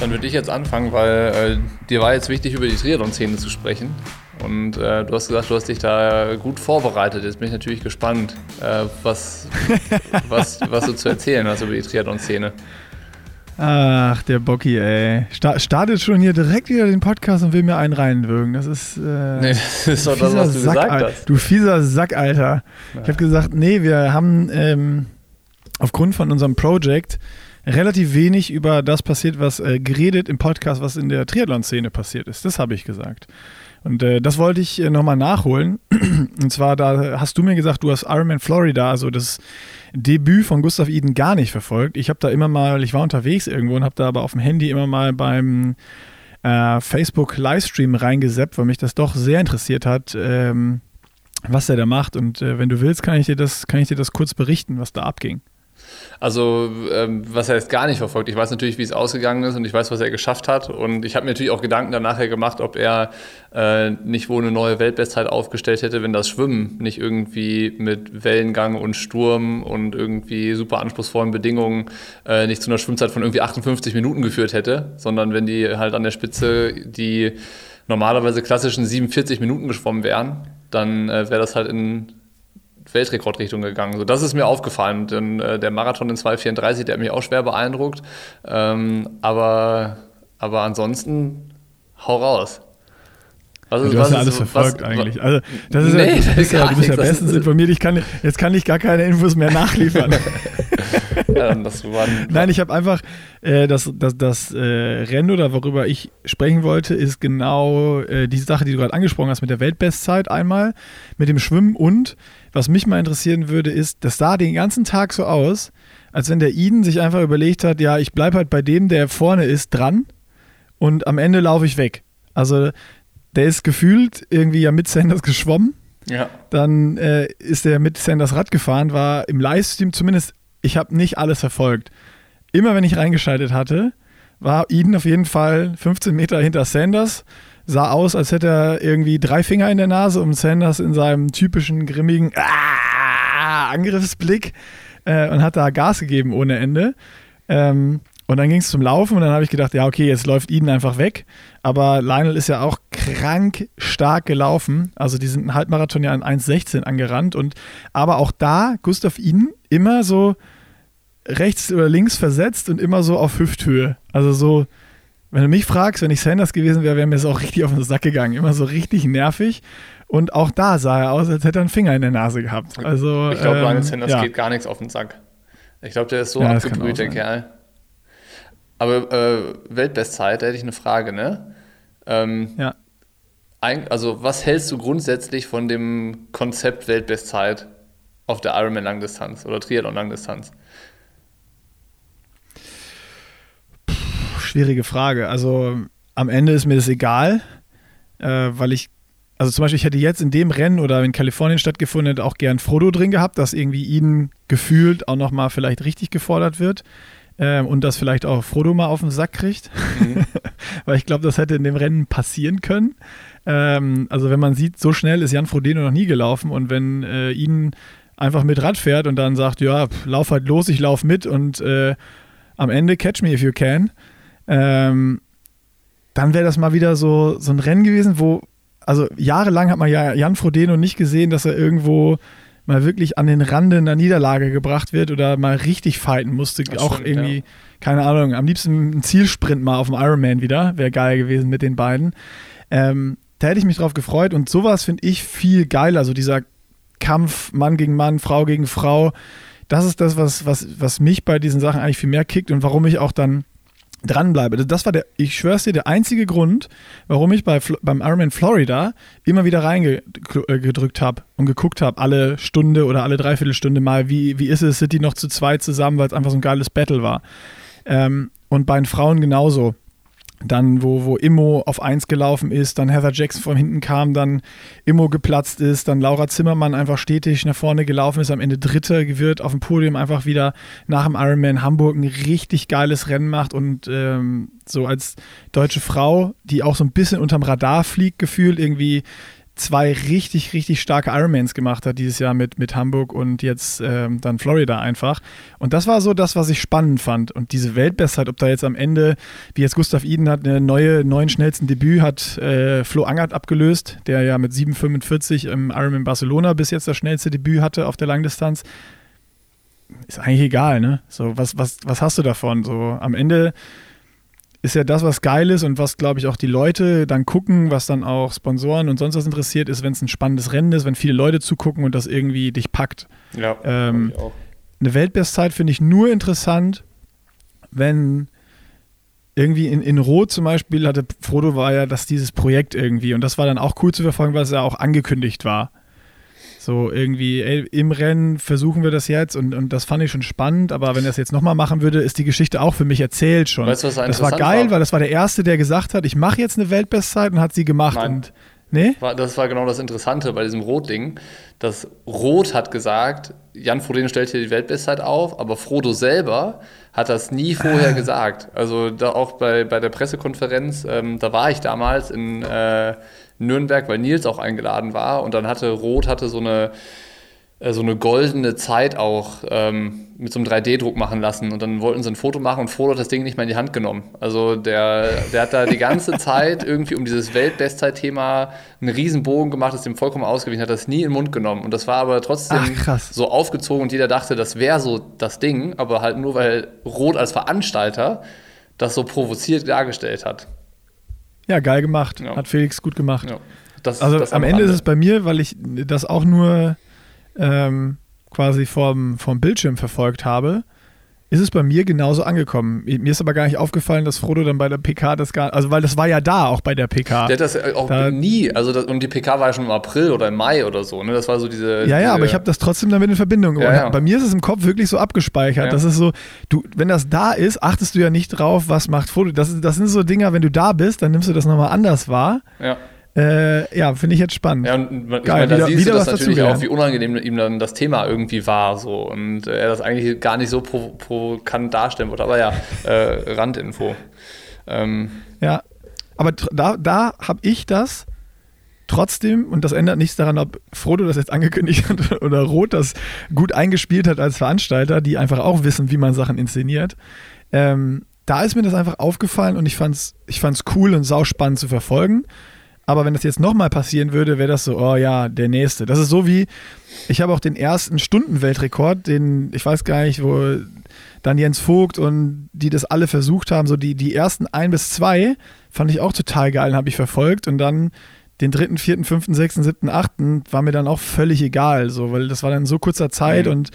Dann würde ich jetzt anfangen, weil äh, dir war jetzt wichtig, über die Triathlon-Szene zu sprechen. Und äh, du hast gesagt, du hast dich da gut vorbereitet. Jetzt bin ich natürlich gespannt, äh, was, was, was du zu erzählen hast über die Triathlon-Szene. Ach, der Bocky, ey. Sta startet schon hier direkt wieder den Podcast und will mir einen reinwürgen. Das ist. Äh, nee, das ist doch das, was du Sack, gesagt hast. Du fieser Sack, Alter. Ja. Ich habe gesagt, nee, wir haben ähm, aufgrund von unserem Project relativ wenig über das passiert, was äh, geredet im Podcast, was in der Triathlon-Szene passiert ist. Das habe ich gesagt. Und äh, das wollte ich äh, nochmal nachholen. Und zwar, da hast du mir gesagt, du hast Ironman Florida, also das Debüt von Gustav Eden, gar nicht verfolgt. Ich habe da immer mal, ich war unterwegs irgendwo und habe da aber auf dem Handy immer mal beim äh, Facebook-Livestream reingeseppt, weil mich das doch sehr interessiert hat, ähm, was er da macht. Und äh, wenn du willst, kann ich, dir das, kann ich dir das kurz berichten, was da abging. Also, ähm, was er jetzt gar nicht verfolgt. Ich weiß natürlich, wie es ausgegangen ist und ich weiß, was er geschafft hat. Und ich habe mir natürlich auch Gedanken danach gemacht, ob er äh, nicht wohl eine neue Weltbestzeit aufgestellt hätte, wenn das Schwimmen nicht irgendwie mit Wellengang und Sturm und irgendwie super anspruchsvollen Bedingungen äh, nicht zu einer Schwimmzeit von irgendwie 58 Minuten geführt hätte, sondern wenn die halt an der Spitze die normalerweise klassischen 47 Minuten geschwommen wären, dann äh, wäre das halt in Weltrekordrichtung gegangen. So, das ist mir aufgefallen. Denn, äh, der Marathon in 2,34, der hat mich auch schwer beeindruckt. Ähm, aber, aber ansonsten, hau raus. Was ist, du hast ja alles verfolgt was, eigentlich. Also, das ist nee, ja, du bist ja, du bist ja bestens informiert. Ich kann, jetzt kann ich gar keine Infos mehr nachliefern. ja, Nein, ich habe einfach äh, das, das, das äh, Rennen oder worüber ich sprechen wollte, ist genau äh, die Sache, die du gerade angesprochen hast mit der Weltbestzeit einmal, mit dem Schwimmen und was mich mal interessieren würde, ist, das sah den ganzen Tag so aus, als wenn der Eden sich einfach überlegt hat, ja, ich bleibe halt bei dem, der vorne ist, dran und am Ende laufe ich weg. Also der ist gefühlt irgendwie ja mit Sanders geschwommen. Ja. Dann äh, ist er mit Sanders Rad gefahren, war im Livestream zumindest, ich habe nicht alles verfolgt. Immer wenn ich reingeschaltet hatte, war Eden auf jeden Fall 15 Meter hinter Sanders sah aus, als hätte er irgendwie drei Finger in der Nase und Sanders in seinem typischen grimmigen ah, Angriffsblick äh, und hat da Gas gegeben ohne Ende. Ähm, und dann ging es zum Laufen und dann habe ich gedacht, ja, okay, jetzt läuft Eden einfach weg. Aber Lionel ist ja auch krank stark gelaufen. Also die sind einen Halbmarathon ja in 1,16 angerannt. Und aber auch da, Gustav Eden, immer so rechts oder links versetzt und immer so auf Hüfthöhe. Also so wenn du mich fragst, wenn ich Sanders gewesen wäre, wäre mir das auch richtig auf den Sack gegangen. Immer so richtig nervig. Und auch da sah er aus, als hätte er einen Finger in der Nase gehabt. Also, ich glaube, ähm, Sanders ja. geht gar nichts auf den Sack. Ich glaube, der ist so ja, abgebrüht, der Kerl. Aber äh, Weltbestzeit, da hätte ich eine Frage, ne? Ähm, ja. Ein, also, was hältst du grundsätzlich von dem Konzept Weltbestzeit auf der Ironman-Langdistanz oder Triathlon-Langdistanz? schwierige Frage. Also am Ende ist mir das egal, äh, weil ich, also zum Beispiel, ich hätte jetzt in dem Rennen oder in Kalifornien stattgefunden, hätte auch gern Frodo drin gehabt, dass irgendwie ihn gefühlt auch nochmal vielleicht richtig gefordert wird. Ähm, und dass vielleicht auch Frodo mal auf den Sack kriegt. Mhm. weil ich glaube, das hätte in dem Rennen passieren können. Ähm, also wenn man sieht, so schnell ist Jan Frodeno noch nie gelaufen und wenn äh, ihn einfach mit Rad fährt und dann sagt, ja, lauf halt los, ich lauf mit und äh, am Ende catch me if you can, ähm, dann wäre das mal wieder so, so ein Rennen gewesen, wo, also jahrelang hat man ja Jan Frodeno nicht gesehen, dass er irgendwo mal wirklich an den Rand einer Niederlage gebracht wird oder mal richtig fighten musste. Das auch stimmt, irgendwie, ja. keine Ahnung, am liebsten ein Zielsprint mal auf dem Ironman wieder, wäre geil gewesen mit den beiden. Ähm, da hätte ich mich drauf gefreut und sowas finde ich viel geiler, so dieser Kampf Mann gegen Mann, Frau gegen Frau. Das ist das, was, was, was mich bei diesen Sachen eigentlich viel mehr kickt und warum ich auch dann dranbleibe. Das war der, ich schwör's dir, der einzige Grund, warum ich bei, beim Ironman Florida immer wieder reingedrückt habe und geguckt habe, alle Stunde oder alle Dreiviertelstunde mal, wie, wie ist es, sind die noch zu zweit zusammen, weil es einfach so ein geiles Battle war. Ähm, und bei den Frauen genauso dann wo, wo Immo auf 1 gelaufen ist, dann Heather Jackson von hinten kam, dann Immo geplatzt ist, dann Laura Zimmermann einfach stetig nach vorne gelaufen ist, am Ende Dritter wird, auf dem Podium einfach wieder nach dem Ironman Hamburg ein richtig geiles Rennen macht und ähm, so als deutsche Frau, die auch so ein bisschen unterm Radar fliegt, gefühlt irgendwie zwei richtig, richtig starke Ironmans gemacht hat dieses Jahr mit, mit Hamburg und jetzt ähm, dann Florida einfach. Und das war so das, was ich spannend fand. Und diese Weltbestheit, ob da jetzt am Ende, wie jetzt Gustav Iden hat, eine neue, neuen schnellsten Debüt, hat äh, Flo Angert abgelöst, der ja mit 7,45 im Ironman Barcelona bis jetzt das schnellste Debüt hatte auf der Langdistanz. Ist eigentlich egal, ne? So, was, was, was hast du davon? So, am Ende ist ja das, was geil ist und was, glaube ich, auch die Leute dann gucken, was dann auch Sponsoren und sonst was interessiert, ist, wenn es ein spannendes Rennen ist, wenn viele Leute zugucken und das irgendwie dich packt. Ja, ähm, auch. Eine Weltbestzeit finde ich nur interessant, wenn irgendwie in, in Rot zum Beispiel hatte Frodo war ja das dieses Projekt irgendwie und das war dann auch cool zu verfolgen, weil es ja auch angekündigt war. So irgendwie, ey, im Rennen versuchen wir das jetzt und, und das fand ich schon spannend, aber wenn er es jetzt nochmal machen würde, ist die Geschichte auch für mich erzählt schon. Weißt du, was das war geil, war? weil das war der Erste, der gesagt hat, ich mache jetzt eine Weltbestzeit und hat sie gemacht. Nein. Und, nee? Das war genau das Interessante bei diesem Rot-Ding. Das Rot hat gesagt, Jan Frodeno stellt hier die Weltbestzeit auf, aber Frodo selber hat das nie vorher gesagt. Also da auch bei, bei der Pressekonferenz, ähm, da war ich damals in, äh, Nürnberg, weil Nils auch eingeladen war. Und dann hatte Rot hatte so eine, äh, so eine goldene Zeit auch ähm, mit so einem 3D-Druck machen lassen. Und dann wollten sie ein Foto machen und Frodo hat das Ding nicht mehr in die Hand genommen. Also der, der hat da die ganze Zeit irgendwie um dieses Weltbestzeit-Thema einen riesen Bogen gemacht, ist dem vollkommen ausgewichen, hat das nie in den Mund genommen. Und das war aber trotzdem Ach, so aufgezogen und jeder dachte, das wäre so das Ding, aber halt nur, weil Rot als Veranstalter das so provoziert dargestellt hat. Ja, geil gemacht. Ja. Hat Felix gut gemacht. Ja. Das, also das am Ende ist es bei mir, weil ich das auch nur ähm, quasi vom, vom Bildschirm verfolgt habe, ist es bei mir genauso angekommen. Mir ist aber gar nicht aufgefallen, dass Frodo dann bei der PK das gar, also weil das war ja da, auch bei der PK. Der hat das äh, auch da, nie, also das, und die PK war ja schon im April oder im Mai oder so, ne? Das war so diese. Ja, ja, diese, aber ich habe das trotzdem damit in Verbindung. Ja, ja. Bei mir ist es im Kopf wirklich so abgespeichert. Ja. Das ist so, du, wenn das da ist, achtest du ja nicht drauf, was macht Frodo. Das, das sind so Dinger, wenn du da bist, dann nimmst du das nochmal anders wahr. Ja. Äh, ja, finde ich jetzt spannend. Ja, und man, Geil, meine, da wieder, siehst du das natürlich auch, wie unangenehm ihm dann das Thema irgendwie war. So. Und er das eigentlich gar nicht so provokant darstellen wollte. Aber ja, äh, Randinfo. Ähm. Ja, aber da, da habe ich das trotzdem, und das ändert nichts daran, ob Frodo das jetzt angekündigt hat oder Roth das gut eingespielt hat als Veranstalter, die einfach auch wissen, wie man Sachen inszeniert. Ähm, da ist mir das einfach aufgefallen und ich fand es ich fand's cool und sauspannend zu verfolgen. Aber wenn das jetzt nochmal passieren würde, wäre das so, oh ja, der nächste. Das ist so wie, ich habe auch den ersten Stundenweltrekord, den, ich weiß gar nicht, wo dann Jens Vogt und die das alle versucht haben, so die, die ersten ein bis zwei fand ich auch total geil, habe ich verfolgt. Und dann den dritten, vierten, fünften, sechsten, siebten, achten war mir dann auch völlig egal, so, weil das war dann so kurzer Zeit mhm. und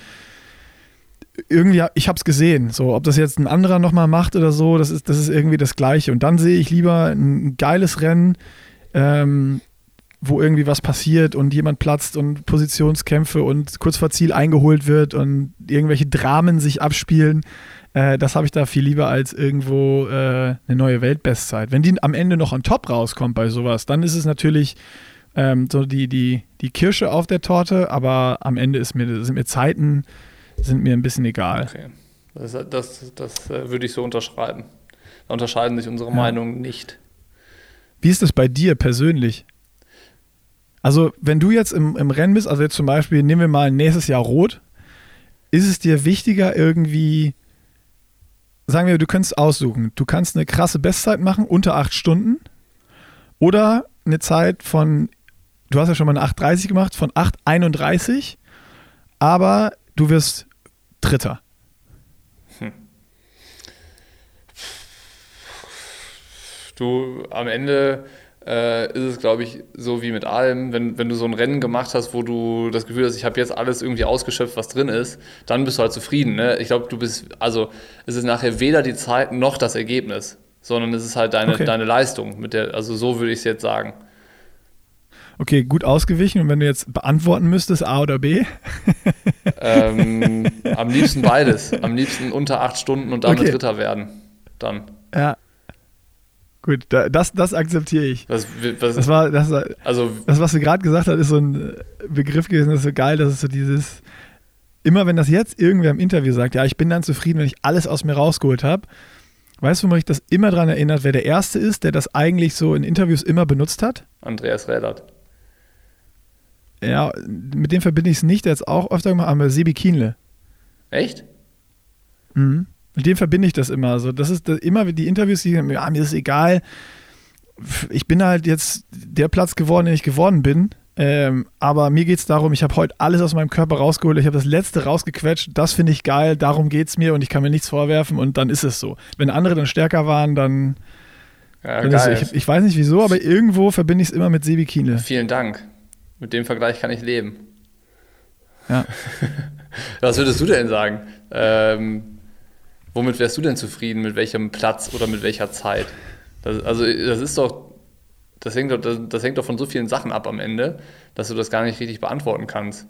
irgendwie, ich habe es gesehen. So, ob das jetzt ein anderer nochmal macht oder so, das ist, das ist irgendwie das Gleiche. Und dann sehe ich lieber ein geiles Rennen ähm, wo irgendwie was passiert und jemand platzt und Positionskämpfe und kurz vor Ziel eingeholt wird und irgendwelche Dramen sich abspielen. Äh, das habe ich da viel lieber als irgendwo äh, eine neue Weltbestzeit. Wenn die am Ende noch on top rauskommt bei sowas, dann ist es natürlich ähm, so die, die, die Kirsche auf der Torte, aber am Ende ist mir, sind mir Zeiten sind mir ein bisschen egal. Okay. Das, das, das äh, würde ich so unterschreiben. Da unterscheiden sich unsere ja. Meinungen nicht. Wie ist das bei dir persönlich? Also, wenn du jetzt im, im Rennen bist, also jetzt zum Beispiel, nehmen wir mal nächstes Jahr Rot, ist es dir wichtiger irgendwie, sagen wir, du könntest aussuchen, du kannst eine krasse Bestzeit machen, unter acht Stunden, oder eine Zeit von, du hast ja schon mal eine 8,30 gemacht, von 8,31, aber du wirst Dritter. Du, am Ende äh, ist es, glaube ich, so wie mit allem, wenn, wenn du so ein Rennen gemacht hast, wo du das Gefühl hast, ich habe jetzt alles irgendwie ausgeschöpft, was drin ist, dann bist du halt zufrieden. Ne? Ich glaube, du bist, also es ist nachher weder die Zeit noch das Ergebnis, sondern es ist halt deine, okay. deine Leistung. Mit der, also so würde ich es jetzt sagen. Okay, gut ausgewichen. Und wenn du jetzt beantworten müsstest, A oder B? ähm, am liebsten beides. Am liebsten unter acht Stunden und damit okay. Dritter werden. Dann. Ja, Gut, das, das akzeptiere ich. Was, was, das war, das, also, das, was du gerade gesagt hast, ist so ein Begriff gewesen, das ist so geil, das ist so dieses, immer wenn das jetzt irgendwer im Interview sagt, ja, ich bin dann zufrieden, wenn ich alles aus mir rausgeholt habe, weißt du, wo mich das immer daran erinnert, wer der Erste ist, der das eigentlich so in Interviews immer benutzt hat? Andreas Rädert. ja, mit dem verbinde ich es nicht, der hat es auch öfter gemacht, aber Sebi Kienle. Echt? Mhm. Mit dem verbinde ich das immer. Also das ist das, immer die Interviews, die ja, mir ist egal. Ich bin halt jetzt der Platz geworden, den ich geworden bin. Ähm, aber mir geht es darum, ich habe heute alles aus meinem Körper rausgeholt, ich habe das Letzte rausgequetscht, das finde ich geil, darum geht es mir und ich kann mir nichts vorwerfen und dann ist es so. Wenn andere dann stärker waren, dann. Ja, dann geil. ich, ich, weiß nicht wieso, aber irgendwo verbinde ich es immer mit Sebi Kienle. Vielen Dank. Mit dem Vergleich kann ich leben. Ja. Was würdest du denn sagen? Ähm, womit wärst du denn zufrieden? Mit welchem Platz oder mit welcher Zeit? Das, also, das ist doch das hängt, doch, das, das hängt doch von so vielen Sachen ab am Ende, dass du das gar nicht richtig beantworten kannst.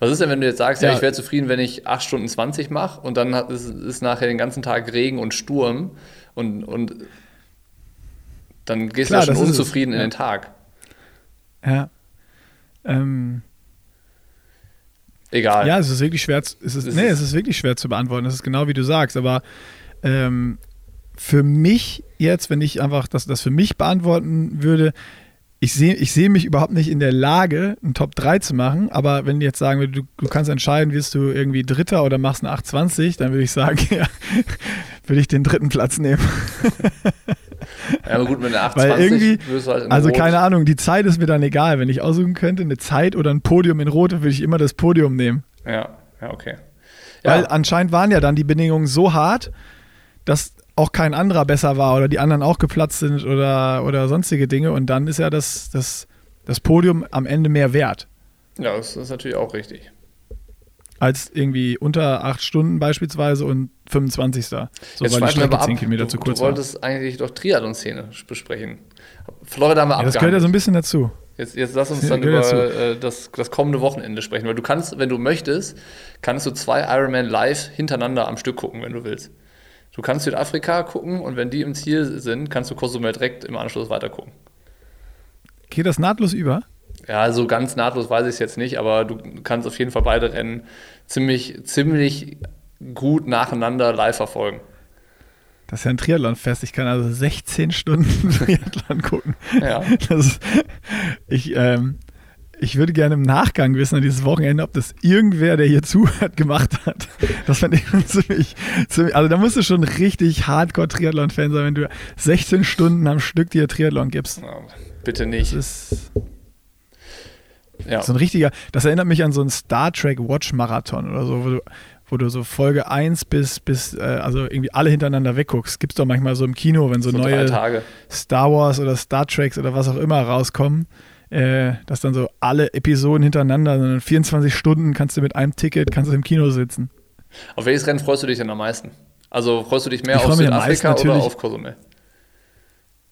Was ist denn, wenn du jetzt sagst, ja, ja ich wäre zufrieden, wenn ich 8 Stunden 20 mache und dann hat, ist, ist nachher den ganzen Tag Regen und Sturm und, und dann gehst Klar, du ja schon unzufrieden in ja. den Tag. Ja. Ähm. Egal. Ja, es ist wirklich schwer, es ist, es nee, es ist wirklich schwer zu beantworten. Das ist genau wie du sagst, aber ähm, für mich jetzt, wenn ich einfach das, das für mich beantworten würde, ich sehe ich seh mich überhaupt nicht in der Lage, einen Top 3 zu machen, aber wenn die jetzt sagen, du, du kannst entscheiden, wirst du irgendwie Dritter oder machst eine 820, dann würde ich sagen, ja, würde ich den dritten Platz nehmen. Ja, aber gut, mit einer 820 Weil irgendwie, halt Also Rot. keine Ahnung, die Zeit ist mir dann egal. Wenn ich aussuchen könnte, eine Zeit oder ein Podium in Rot, würde ich immer das Podium nehmen. Ja, ja, okay. Ja. Weil anscheinend waren ja dann die Bedingungen so hart, dass auch kein anderer besser war oder die anderen auch geplatzt sind oder, oder sonstige Dinge. Und dann ist ja das, das, das Podium am Ende mehr wert. Ja, das ist natürlich auch richtig. Als irgendwie unter acht Stunden beispielsweise und 25. So, Jetzt weil die Strecke 10 Kilometer du, zu kurz Du wolltest war. eigentlich doch Triathlon-Szene besprechen. Florida haben wir ja, Das gehört ja so ein bisschen dazu. Jetzt, jetzt lass uns dann über äh, das, das kommende Wochenende sprechen, weil du kannst, wenn du möchtest, kannst du zwei Ironman live hintereinander am Stück gucken, wenn du willst. Du kannst Südafrika gucken und wenn die im Ziel sind, kannst du Cozumel direkt im Anschluss weiter gucken. Geht das nahtlos über? Ja, so ganz nahtlos weiß ich es jetzt nicht, aber du kannst auf jeden Fall beide Rennen ziemlich, ziemlich gut nacheinander live verfolgen. Das ist ja ein Triathlon-Fest. Ich kann also 16 Stunden Triathlon gucken. Ja. Ist, ich, ähm, ich würde gerne im Nachgang wissen an dieses Wochenende, ob das irgendwer, der hier zuhört, gemacht hat. Das fand ich ziemlich, ziemlich also da musst du schon richtig Hardcore-Triathlon-Fan sein, wenn du 16 Stunden am Stück dir Triathlon gibst. Bitte nicht. Das ist ja. so ein richtiger, das erinnert mich an so einen Star Trek Watch-Marathon oder so, wo du, wo du so Folge 1 bis, bis äh, also irgendwie alle hintereinander wegguckst. Gibt es doch manchmal so im Kino, wenn so, so neue Star Wars oder Star Treks oder was auch immer rauskommen äh, dass dann so alle Episoden hintereinander, sondern 24 Stunden kannst du mit einem Ticket, kannst du im Kino sitzen. Auf welches Rennen freust du dich denn am meisten? Also freust du dich mehr ich auf Südafrika oder auf Cozumel?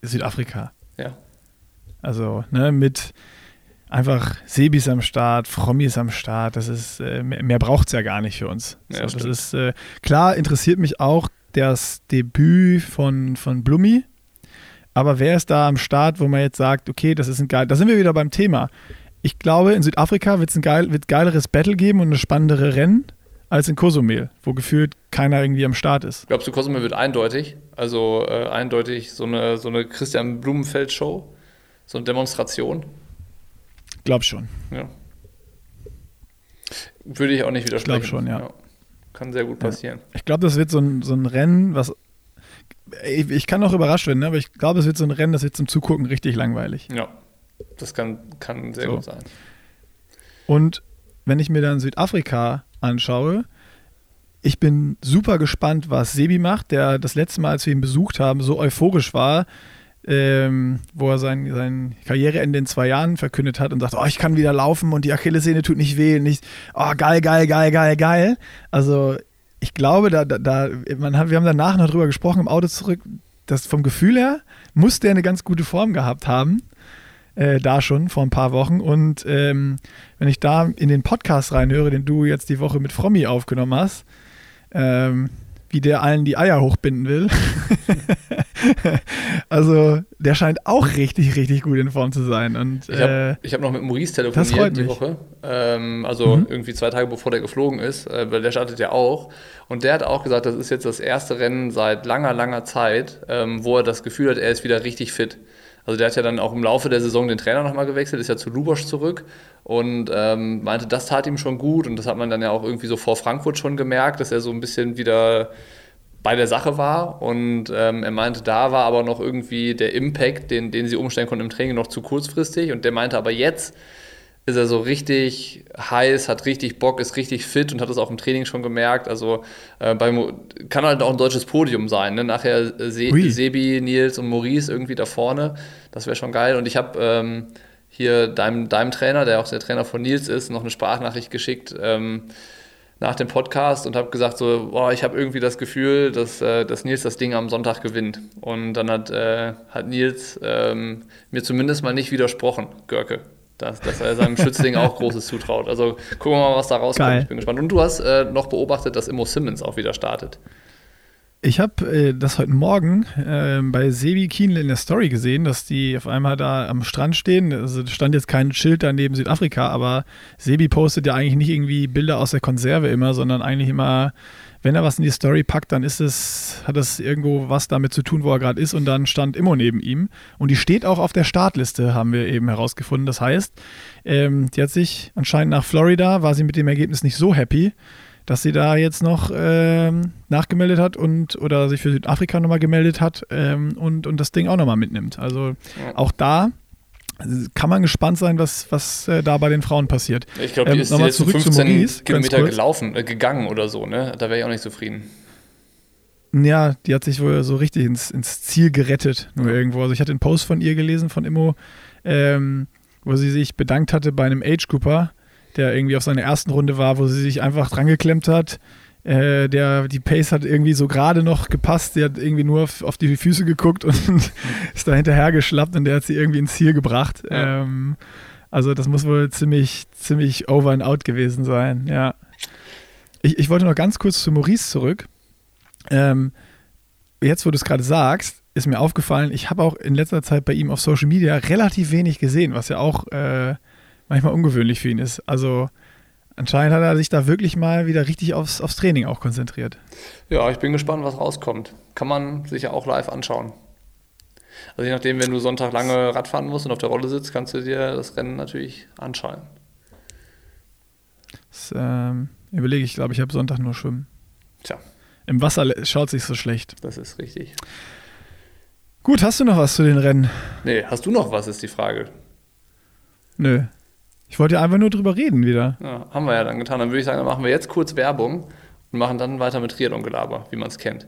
Südafrika. Ja. Also, ne, mit einfach Sebis am Start, Frommis am Start, das ist, äh, mehr, mehr braucht es ja gar nicht für uns. Ja, so, das ist, äh, klar interessiert mich auch das Debüt von, von Blumi, aber wer ist da am Start, wo man jetzt sagt, okay, das ist ein geil, da sind wir wieder beim Thema. Ich glaube, in Südafrika wird es ein geil, wird geileres Battle geben und eine spannendere Rennen als in Kosumel, wo gefühlt keiner irgendwie am Start ist. Glaubst du, Kosumel wird eindeutig? Also äh, eindeutig so eine, so eine Christian Blumenfeld-Show? So eine Demonstration? Glaub schon. Ja. Würde ich auch nicht widersprechen. Ich glaube schon, ja. ja. Kann sehr gut passieren. Ja. Ich glaube, das wird so ein, so ein Rennen, was ich, ich kann auch überrascht werden, ne? aber ich glaube, es wird so ein Rennen, das wird zum Zugucken richtig langweilig. Ja, das kann, kann sehr so. gut sein. Und wenn ich mir dann Südafrika anschaue, ich bin super gespannt, was Sebi macht, der das letzte Mal, als wir ihn besucht haben, so euphorisch war, ähm, wo er sein, sein Karriereende in zwei Jahren verkündet hat und sagt, oh, ich kann wieder laufen und die Achillessehne tut nicht weh. Nicht, oh, geil, geil, geil, geil, geil. Also ich glaube, da, da, da man hat, wir haben danach noch drüber gesprochen im Auto zurück, dass vom Gefühl her muss der eine ganz gute Form gehabt haben. Äh, da schon vor ein paar Wochen. Und ähm, wenn ich da in den Podcast reinhöre, den du jetzt die Woche mit Frommi aufgenommen hast, ähm, wie der allen die Eier hochbinden will. also der scheint auch richtig, richtig gut in Form zu sein. Und, ich habe äh, hab noch mit Maurice telefoniert die Woche. Ähm, also mhm. irgendwie zwei Tage bevor der geflogen ist, äh, weil der startet ja auch. Und der hat auch gesagt, das ist jetzt das erste Rennen seit langer, langer Zeit, ähm, wo er das Gefühl hat, er ist wieder richtig fit. Also der hat ja dann auch im Laufe der Saison den Trainer nochmal gewechselt, ist ja zu Lubosch zurück und ähm, meinte, das tat ihm schon gut und das hat man dann ja auch irgendwie so vor Frankfurt schon gemerkt, dass er so ein bisschen wieder bei der Sache war und ähm, er meinte, da war aber noch irgendwie der Impact, den, den sie umstellen konnten im Training, noch zu kurzfristig und der meinte aber jetzt ist er so richtig heiß, hat richtig Bock, ist richtig fit und hat das auch im Training schon gemerkt. Also äh, beim, kann halt auch ein deutsches Podium sein. Ne? Nachher Se oui. Sebi, Nils und Maurice irgendwie da vorne. Das wäre schon geil. Und ich habe ähm, hier deinem, deinem Trainer, der auch der Trainer von Nils ist, noch eine Sprachnachricht geschickt. Ähm, nach dem Podcast und habe gesagt so, boah, ich habe irgendwie das Gefühl, dass, äh, dass Nils das Ding am Sonntag gewinnt. Und dann hat, äh, hat Nils ähm, mir zumindest mal nicht widersprochen, Görke dass, dass er seinem Schützling auch Großes zutraut. Also gucken wir mal, was da rauskommt. Geil. Ich bin gespannt. Und du hast äh, noch beobachtet, dass Immo Simmons auch wieder startet. Ich habe äh, das heute Morgen äh, bei Sebi Kienle in der Story gesehen, dass die auf einmal da am Strand stehen. Also stand jetzt kein Schild da neben Südafrika, aber Sebi postet ja eigentlich nicht irgendwie Bilder aus der Konserve immer, sondern eigentlich immer wenn er was in die Story packt, dann ist es, hat das irgendwo was damit zu tun, wo er gerade ist und dann stand Immo neben ihm. Und die steht auch auf der Startliste, haben wir eben herausgefunden. Das heißt, ähm, die hat sich anscheinend nach Florida, war sie mit dem Ergebnis nicht so happy, dass sie da jetzt noch ähm, nachgemeldet hat und oder sich für Südafrika nochmal gemeldet hat ähm, und, und das Ding auch nochmal mitnimmt. Also auch da kann man gespannt sein, was, was äh, da bei den Frauen passiert. Ich glaube, die ähm, ist jetzt zurück 15 zu Maurice, Kilometer gelaufen, äh, gegangen oder so, ne? Da wäre ich auch nicht zufrieden. Ja, die hat sich wohl so richtig ins, ins Ziel gerettet, nur ja. irgendwo. Also ich hatte einen Post von ihr gelesen, von Immo, ähm, wo sie sich bedankt hatte bei einem Age Cooper, der irgendwie auf seiner ersten Runde war, wo sie sich einfach drangeklemmt hat, äh, der, die Pace hat irgendwie so gerade noch gepasst. Der hat irgendwie nur auf, auf die Füße geguckt und ist da hinterher geschlappt und der hat sie irgendwie ins Ziel gebracht. Ja. Ähm, also das muss wohl ziemlich, ziemlich over and out gewesen sein, ja. Ich, ich wollte noch ganz kurz zu Maurice zurück. Ähm, jetzt, wo du es gerade sagst, ist mir aufgefallen, ich habe auch in letzter Zeit bei ihm auf Social Media relativ wenig gesehen, was ja auch äh, manchmal ungewöhnlich für ihn ist. Also Anscheinend hat er sich da wirklich mal wieder richtig aufs, aufs Training auch konzentriert. Ja, ich bin gespannt, was rauskommt. Kann man sich ja auch live anschauen. Also je nachdem, wenn du Sonntag lange Radfahren musst und auf der Rolle sitzt, kannst du dir das Rennen natürlich anschauen. Das ähm, überlege ich, glaube ich, habe Sonntag nur Schwimmen. Tja. Im Wasser schaut sich so schlecht. Das ist richtig. Gut, hast du noch was zu den Rennen? Nee, hast du noch was, ist die Frage. Nö. Ich wollte ja einfach nur drüber reden wieder. Ja, haben wir ja dann getan. Dann würde ich sagen, dann machen wir jetzt kurz Werbung und machen dann weiter mit Triathlon-Gelaber, wie man es kennt.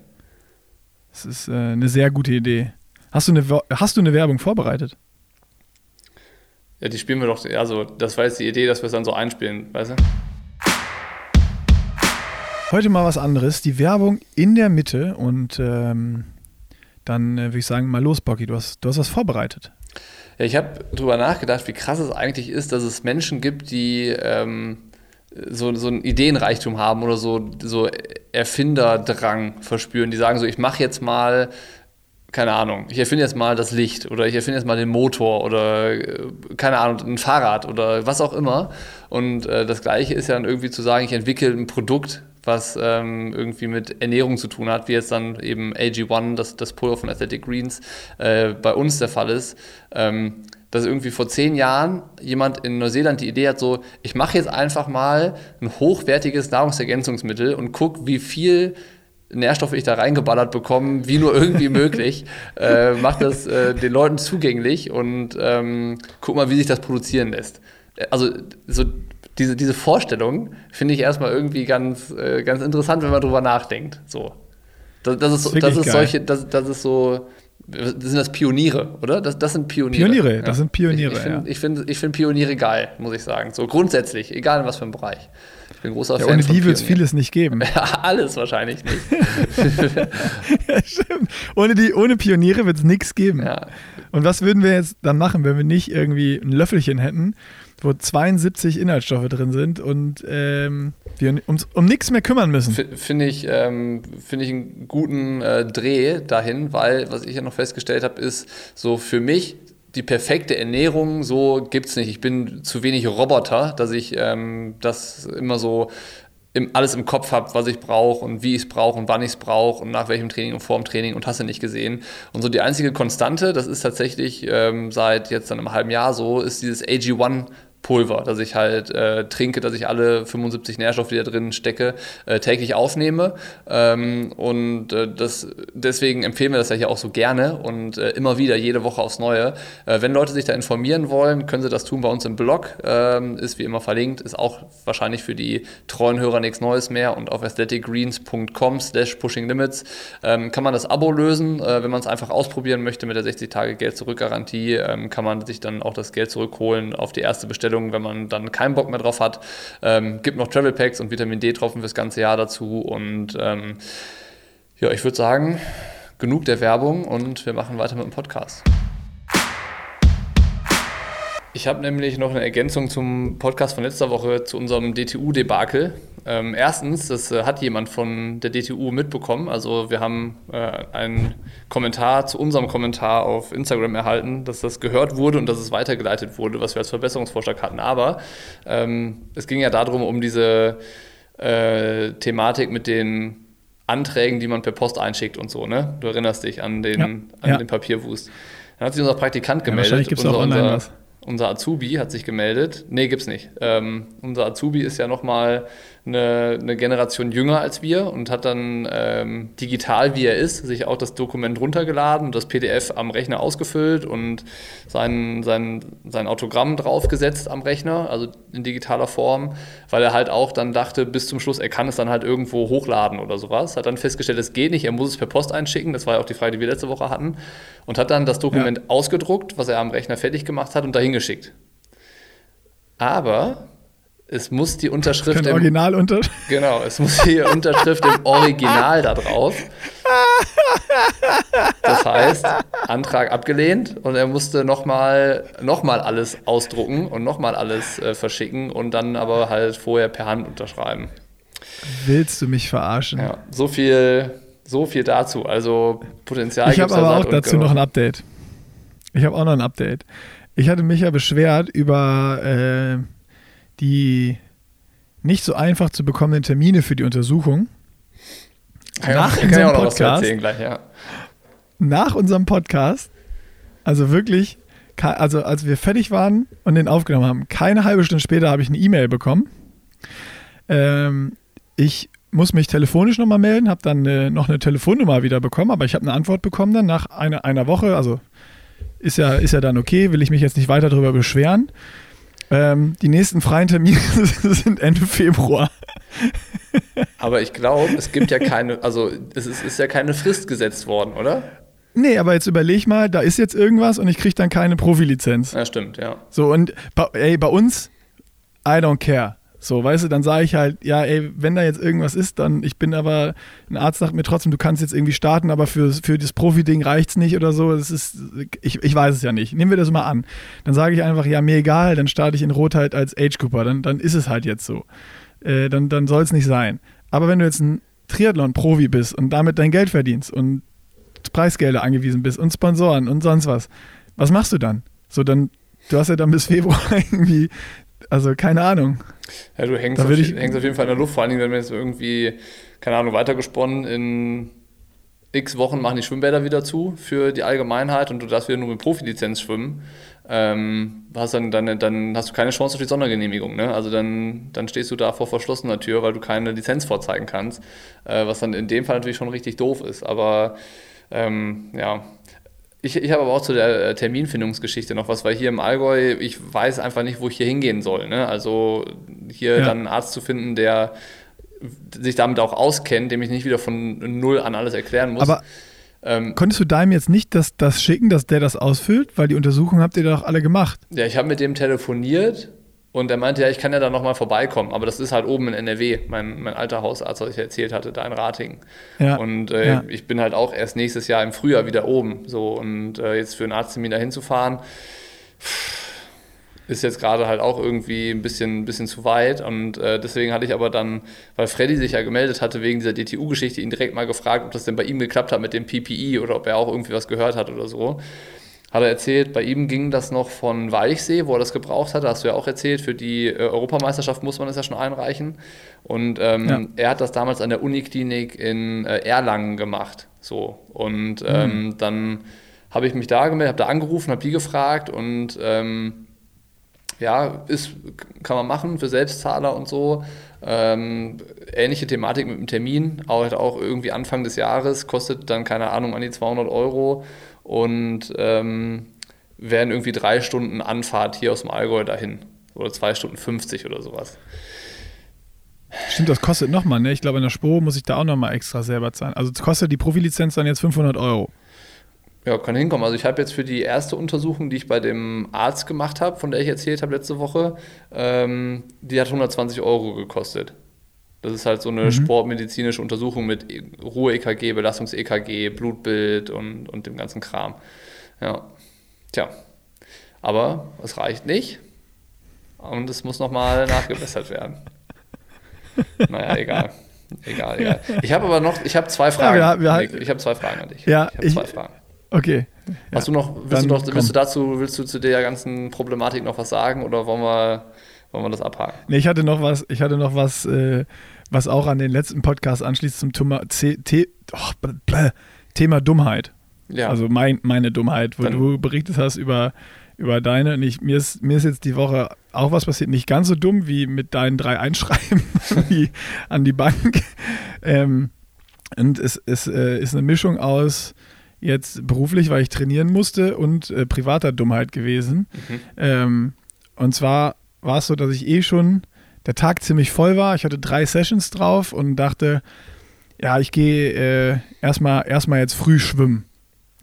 Das ist äh, eine sehr gute Idee. Hast du, eine, hast du eine Werbung vorbereitet? Ja, die spielen wir doch. Also, das war jetzt die Idee, dass wir es dann so einspielen, weißt du? Heute mal was anderes. Die Werbung in der Mitte und ähm, dann äh, würde ich sagen, mal los, Bocky. Du hast, du hast was vorbereitet. Ja, ich habe darüber nachgedacht, wie krass es eigentlich ist, dass es Menschen gibt, die ähm, so, so einen Ideenreichtum haben oder so, so Erfinderdrang verspüren, die sagen so, ich mache jetzt mal keine Ahnung, ich erfinde jetzt mal das Licht oder ich erfinde jetzt mal den Motor oder äh, keine Ahnung, ein Fahrrad oder was auch immer. Und äh, das Gleiche ist ja dann irgendwie zu sagen, ich entwickle ein Produkt, was ähm, irgendwie mit Ernährung zu tun hat, wie jetzt dann eben AG1, das, das Pulver von Athletic Greens, äh, bei uns der Fall ist. Ähm, dass irgendwie vor zehn Jahren jemand in Neuseeland die Idee hat, so, ich mache jetzt einfach mal ein hochwertiges Nahrungsergänzungsmittel und gucke, wie viel Nährstoffe ich da reingeballert bekomme, wie nur irgendwie möglich. Äh, mach das äh, den Leuten zugänglich und ähm, guck mal, wie sich das produzieren lässt. Also so diese, diese Vorstellung finde ich erstmal irgendwie ganz, äh, ganz interessant, wenn man drüber nachdenkt. So. Das, das ist, das, das ist solche, das, das ist so, das sind das Pioniere, oder? Das, das sind Pioniere. Pioniere, ja. das sind Pioniere. Ich, ich finde ja. find, ich find Pioniere geil, muss ich sagen. So grundsätzlich, egal in was für einem Bereich. Bin großer ja, Fan. Ohne die wird es vieles nicht geben. Alles wahrscheinlich nicht. ja, stimmt. Ohne, die, ohne Pioniere wird es nichts geben. Ja. Und was würden wir jetzt dann machen, wenn wir nicht irgendwie ein Löffelchen hätten wo 72 Inhaltsstoffe drin sind und ähm, wir uns um nichts mehr kümmern müssen. Finde ich, ähm, find ich einen guten äh, Dreh dahin, weil was ich ja noch festgestellt habe, ist so für mich die perfekte Ernährung, so gibt es nicht. Ich bin zu wenig Roboter, dass ich ähm, das immer so im, alles im Kopf habe, was ich brauche und wie ich es brauche und wann ich es brauche und nach welchem Training und vor dem Training und hast du nicht gesehen. Und so die einzige Konstante, das ist tatsächlich ähm, seit jetzt dann einem halben Jahr so, ist dieses AG1 Pulver, das ich halt äh, trinke, dass ich alle 75 Nährstoffe, die da drin stecke, äh, täglich aufnehme. Ähm, und äh, das, deswegen empfehlen wir das ja hier auch so gerne und äh, immer wieder, jede Woche aufs Neue. Äh, wenn Leute sich da informieren wollen, können sie das tun bei uns im Blog. Ähm, ist wie immer verlinkt, ist auch wahrscheinlich für die treuen Hörer nichts Neues mehr. Und auf aestheticgreens.com slash pushinglimits ähm, kann man das Abo lösen. Äh, wenn man es einfach ausprobieren möchte mit der 60-Tage-Geld-Zurück-Garantie, ähm, kann man sich dann auch das Geld zurückholen auf die erste Bestellung Bestellung, wenn man dann keinen Bock mehr drauf hat. Ähm, gibt noch Travel Packs und Vitamin D-Tropfen fürs ganze Jahr dazu. Und ähm, ja, ich würde sagen, genug der Werbung und wir machen weiter mit dem Podcast. Ich habe nämlich noch eine Ergänzung zum Podcast von letzter Woche zu unserem DTU-Debakel. Ähm, erstens, das äh, hat jemand von der DTU mitbekommen. Also wir haben äh, einen Kommentar zu unserem Kommentar auf Instagram erhalten, dass das gehört wurde und dass es weitergeleitet wurde, was wir als Verbesserungsvorschlag hatten. Aber ähm, es ging ja darum, um diese äh, Thematik mit den Anträgen, die man per Post einschickt und so. Ne? Du erinnerst dich an den, ja, an ja. den Papierwust. Dann hat sich unser Praktikant gemeldet. Ja, wahrscheinlich gibt es auch online unser, was unser Azubi hat sich gemeldet. Nee, gibt's nicht. Ähm, unser Azubi ist ja nochmal eine, eine Generation jünger als wir und hat dann ähm, digital, wie er ist, sich auch das Dokument runtergeladen und das PDF am Rechner ausgefüllt und sein, sein, sein Autogramm draufgesetzt am Rechner, also in digitaler Form, weil er halt auch dann dachte, bis zum Schluss, er kann es dann halt irgendwo hochladen oder sowas. Hat dann festgestellt, es geht nicht, er muss es per Post einschicken. Das war ja auch die Frage, die wir letzte Woche hatten. Und hat dann das Dokument ja. ausgedruckt, was er am Rechner fertig gemacht hat und dahin geschickt. Aber es muss die Unterschrift. Kein Original unter Genau, es muss die Unterschrift im Original da drauf. Das heißt, Antrag abgelehnt und er musste nochmal noch mal alles ausdrucken und nochmal alles äh, verschicken und dann aber halt vorher per Hand unterschreiben. Willst du mich verarschen? Ja, so viel, so viel dazu. Also Potenzial Ich habe aber auch dazu noch ein Update. Ich habe auch noch ein Update. Ich hatte mich ja beschwert über. Äh, die nicht so einfach zu bekommenden Termine für die Untersuchung. Ja, nach unserem Podcast, gleich, ja. Nach unserem Podcast, also wirklich, also als wir fertig waren und den aufgenommen haben, keine halbe Stunde später habe ich eine E-Mail bekommen. Ähm, ich muss mich telefonisch nochmal melden, habe dann äh, noch eine Telefonnummer wieder bekommen, aber ich habe eine Antwort bekommen dann nach einer, einer Woche. Also ist ja, ist ja dann okay, will ich mich jetzt nicht weiter darüber beschweren. Ähm, die nächsten freien Termine sind Ende Februar. aber ich glaube, es gibt ja keine, also es ist, ist ja keine Frist gesetzt worden, oder? Nee, aber jetzt überleg mal, da ist jetzt irgendwas und ich kriege dann keine Profilizenz. Ja, stimmt, ja. So, und ey, bei uns, I don't care. So, weißt du, dann sage ich halt, ja, ey, wenn da jetzt irgendwas ist, dann, ich bin aber, ein Arzt sagt mir trotzdem, du kannst jetzt irgendwie starten, aber für, für das Profi-Ding reicht es nicht oder so. Das ist, ich, ich weiß es ja nicht. Nehmen wir das mal an. Dann sage ich einfach, ja, mir egal, dann starte ich in Rot halt als Age-Cooper, dann, dann ist es halt jetzt so. Äh, dann dann soll es nicht sein. Aber wenn du jetzt ein Triathlon-Profi bist und damit dein Geld verdienst und Preisgelder angewiesen bist und Sponsoren und sonst was, was machst du dann? So, dann, du hast ja dann bis Februar irgendwie also keine Ahnung. Ja, du hängst, auf, ich, hängst auf jeden Fall in der Luft, vor allen Dingen, wenn wir jetzt irgendwie, keine Ahnung, weitergesponnen, in x Wochen machen die Schwimmbäder wieder zu für die Allgemeinheit und du darfst wieder nur mit Profilizenz schwimmen. Ähm, hast dann, dann, dann hast du keine Chance auf die Sondergenehmigung. Ne? Also dann, dann stehst du da vor verschlossener Tür, weil du keine Lizenz vorzeigen kannst, äh, was dann in dem Fall natürlich schon richtig doof ist. Aber ähm, ja, ich, ich habe aber auch zu der äh, Terminfindungsgeschichte noch was, weil hier im Allgäu, ich weiß einfach nicht, wo ich hier hingehen soll. Ne? Also hier ja. dann einen Arzt zu finden, der sich damit auch auskennt, dem ich nicht wieder von null an alles erklären muss. Aber ähm, konntest du deinem jetzt nicht das, das schicken, dass der das ausfüllt? Weil die Untersuchung habt ihr doch alle gemacht. Ja, ich habe mit dem telefoniert und er meinte, ja, ich kann ja da nochmal vorbeikommen. Aber das ist halt oben in NRW, mein, mein alter Hausarzt, was ich erzählt hatte, da in Ratingen. Ja, und äh, ja. ich bin halt auch erst nächstes Jahr im Frühjahr wieder oben. So, und äh, jetzt für einen Arzttermin da hinzufahren, ist jetzt gerade halt auch irgendwie ein bisschen, ein bisschen zu weit. Und äh, deswegen hatte ich aber dann, weil Freddy sich ja gemeldet hatte wegen dieser DTU-Geschichte, ihn direkt mal gefragt, ob das denn bei ihm geklappt hat mit dem PPI oder ob er auch irgendwie was gehört hat oder so hat er erzählt, bei ihm ging das noch von Weichsee, wo er das gebraucht hat, hast du ja auch erzählt, für die äh, Europameisterschaft muss man das ja schon einreichen. Und ähm, ja. er hat das damals an der Uniklinik in äh, Erlangen gemacht. So. Und mhm. ähm, dann habe ich mich da gemeldet, habe da angerufen, habe die gefragt und ähm, ja, ist, kann man machen für Selbstzahler und so. Ähm, ähnliche Thematik mit dem Termin, auch, auch irgendwie Anfang des Jahres, kostet dann, keine Ahnung, an die 200 Euro und ähm, wären irgendwie drei Stunden Anfahrt hier aus dem Allgäu dahin. Oder zwei Stunden 50 oder sowas. Stimmt, das kostet nochmal, ne? Ich glaube, in der Spur muss ich da auch nochmal extra selber zahlen. Also kostet die Profilizenz dann jetzt 500 Euro. Ja, kann hinkommen. Also ich habe jetzt für die erste Untersuchung, die ich bei dem Arzt gemacht habe, von der ich erzählt habe letzte Woche, ähm, die hat 120 Euro gekostet. Das ist halt so eine mhm. sportmedizinische Untersuchung mit Ruhe-EKG, Belastungs-EKG, Blutbild und, und dem ganzen Kram. Ja, tja. Aber es reicht nicht und es muss nochmal nachgebessert werden. Naja, egal. Egal, egal. Ich habe aber noch, ich habe zwei Fragen. Ja, wir, wir, ich habe zwei Fragen an dich. Ja, ich habe zwei Fragen. Okay. Hast ja, du noch, willst du noch, willst du dazu, willst du zu der ganzen Problematik noch was sagen oder wollen wir, wollen wir das abhaken? Nee, ich hatte noch was, ich hatte noch was, äh, was auch an den letzten Podcast anschließt zum Thema, oh, Thema Dummheit. Ja. Also mein, meine Dummheit, wo Dann, du berichtet hast über, über deine. Und ich, mir, ist, mir ist jetzt die Woche auch was passiert, nicht ganz so dumm wie mit deinen drei Einschreiben an, die, an die Bank. Ähm, und es, es äh, ist eine Mischung aus jetzt beruflich, weil ich trainieren musste und äh, privater Dummheit gewesen. Mhm. Ähm, und zwar war es so, dass ich eh schon der Tag ziemlich voll war. Ich hatte drei Sessions drauf und dachte, ja, ich gehe äh, erstmal erstmal jetzt früh schwimmen.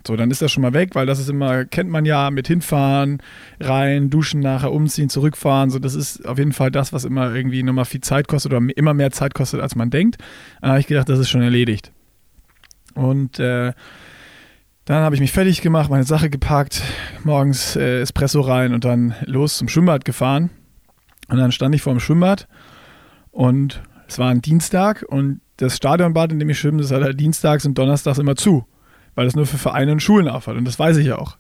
So, dann ist das schon mal weg, weil das ist immer, kennt man ja, mit hinfahren, rein, duschen, nachher umziehen, zurückfahren. So, das ist auf jeden Fall das, was immer irgendwie nochmal viel Zeit kostet oder immer mehr Zeit kostet, als man denkt. Dann habe ich gedacht, das ist schon erledigt. Und äh, dann habe ich mich fertig gemacht, meine Sache gepackt, morgens äh, Espresso rein und dann los zum Schwimmbad gefahren. Und dann stand ich vor dem Schwimmbad und es war ein Dienstag und das Stadionbad, in dem ich schwimme, das hat halt dienstags und donnerstags immer zu, weil das nur für Vereine und Schulen aufhat und das weiß ich ja auch.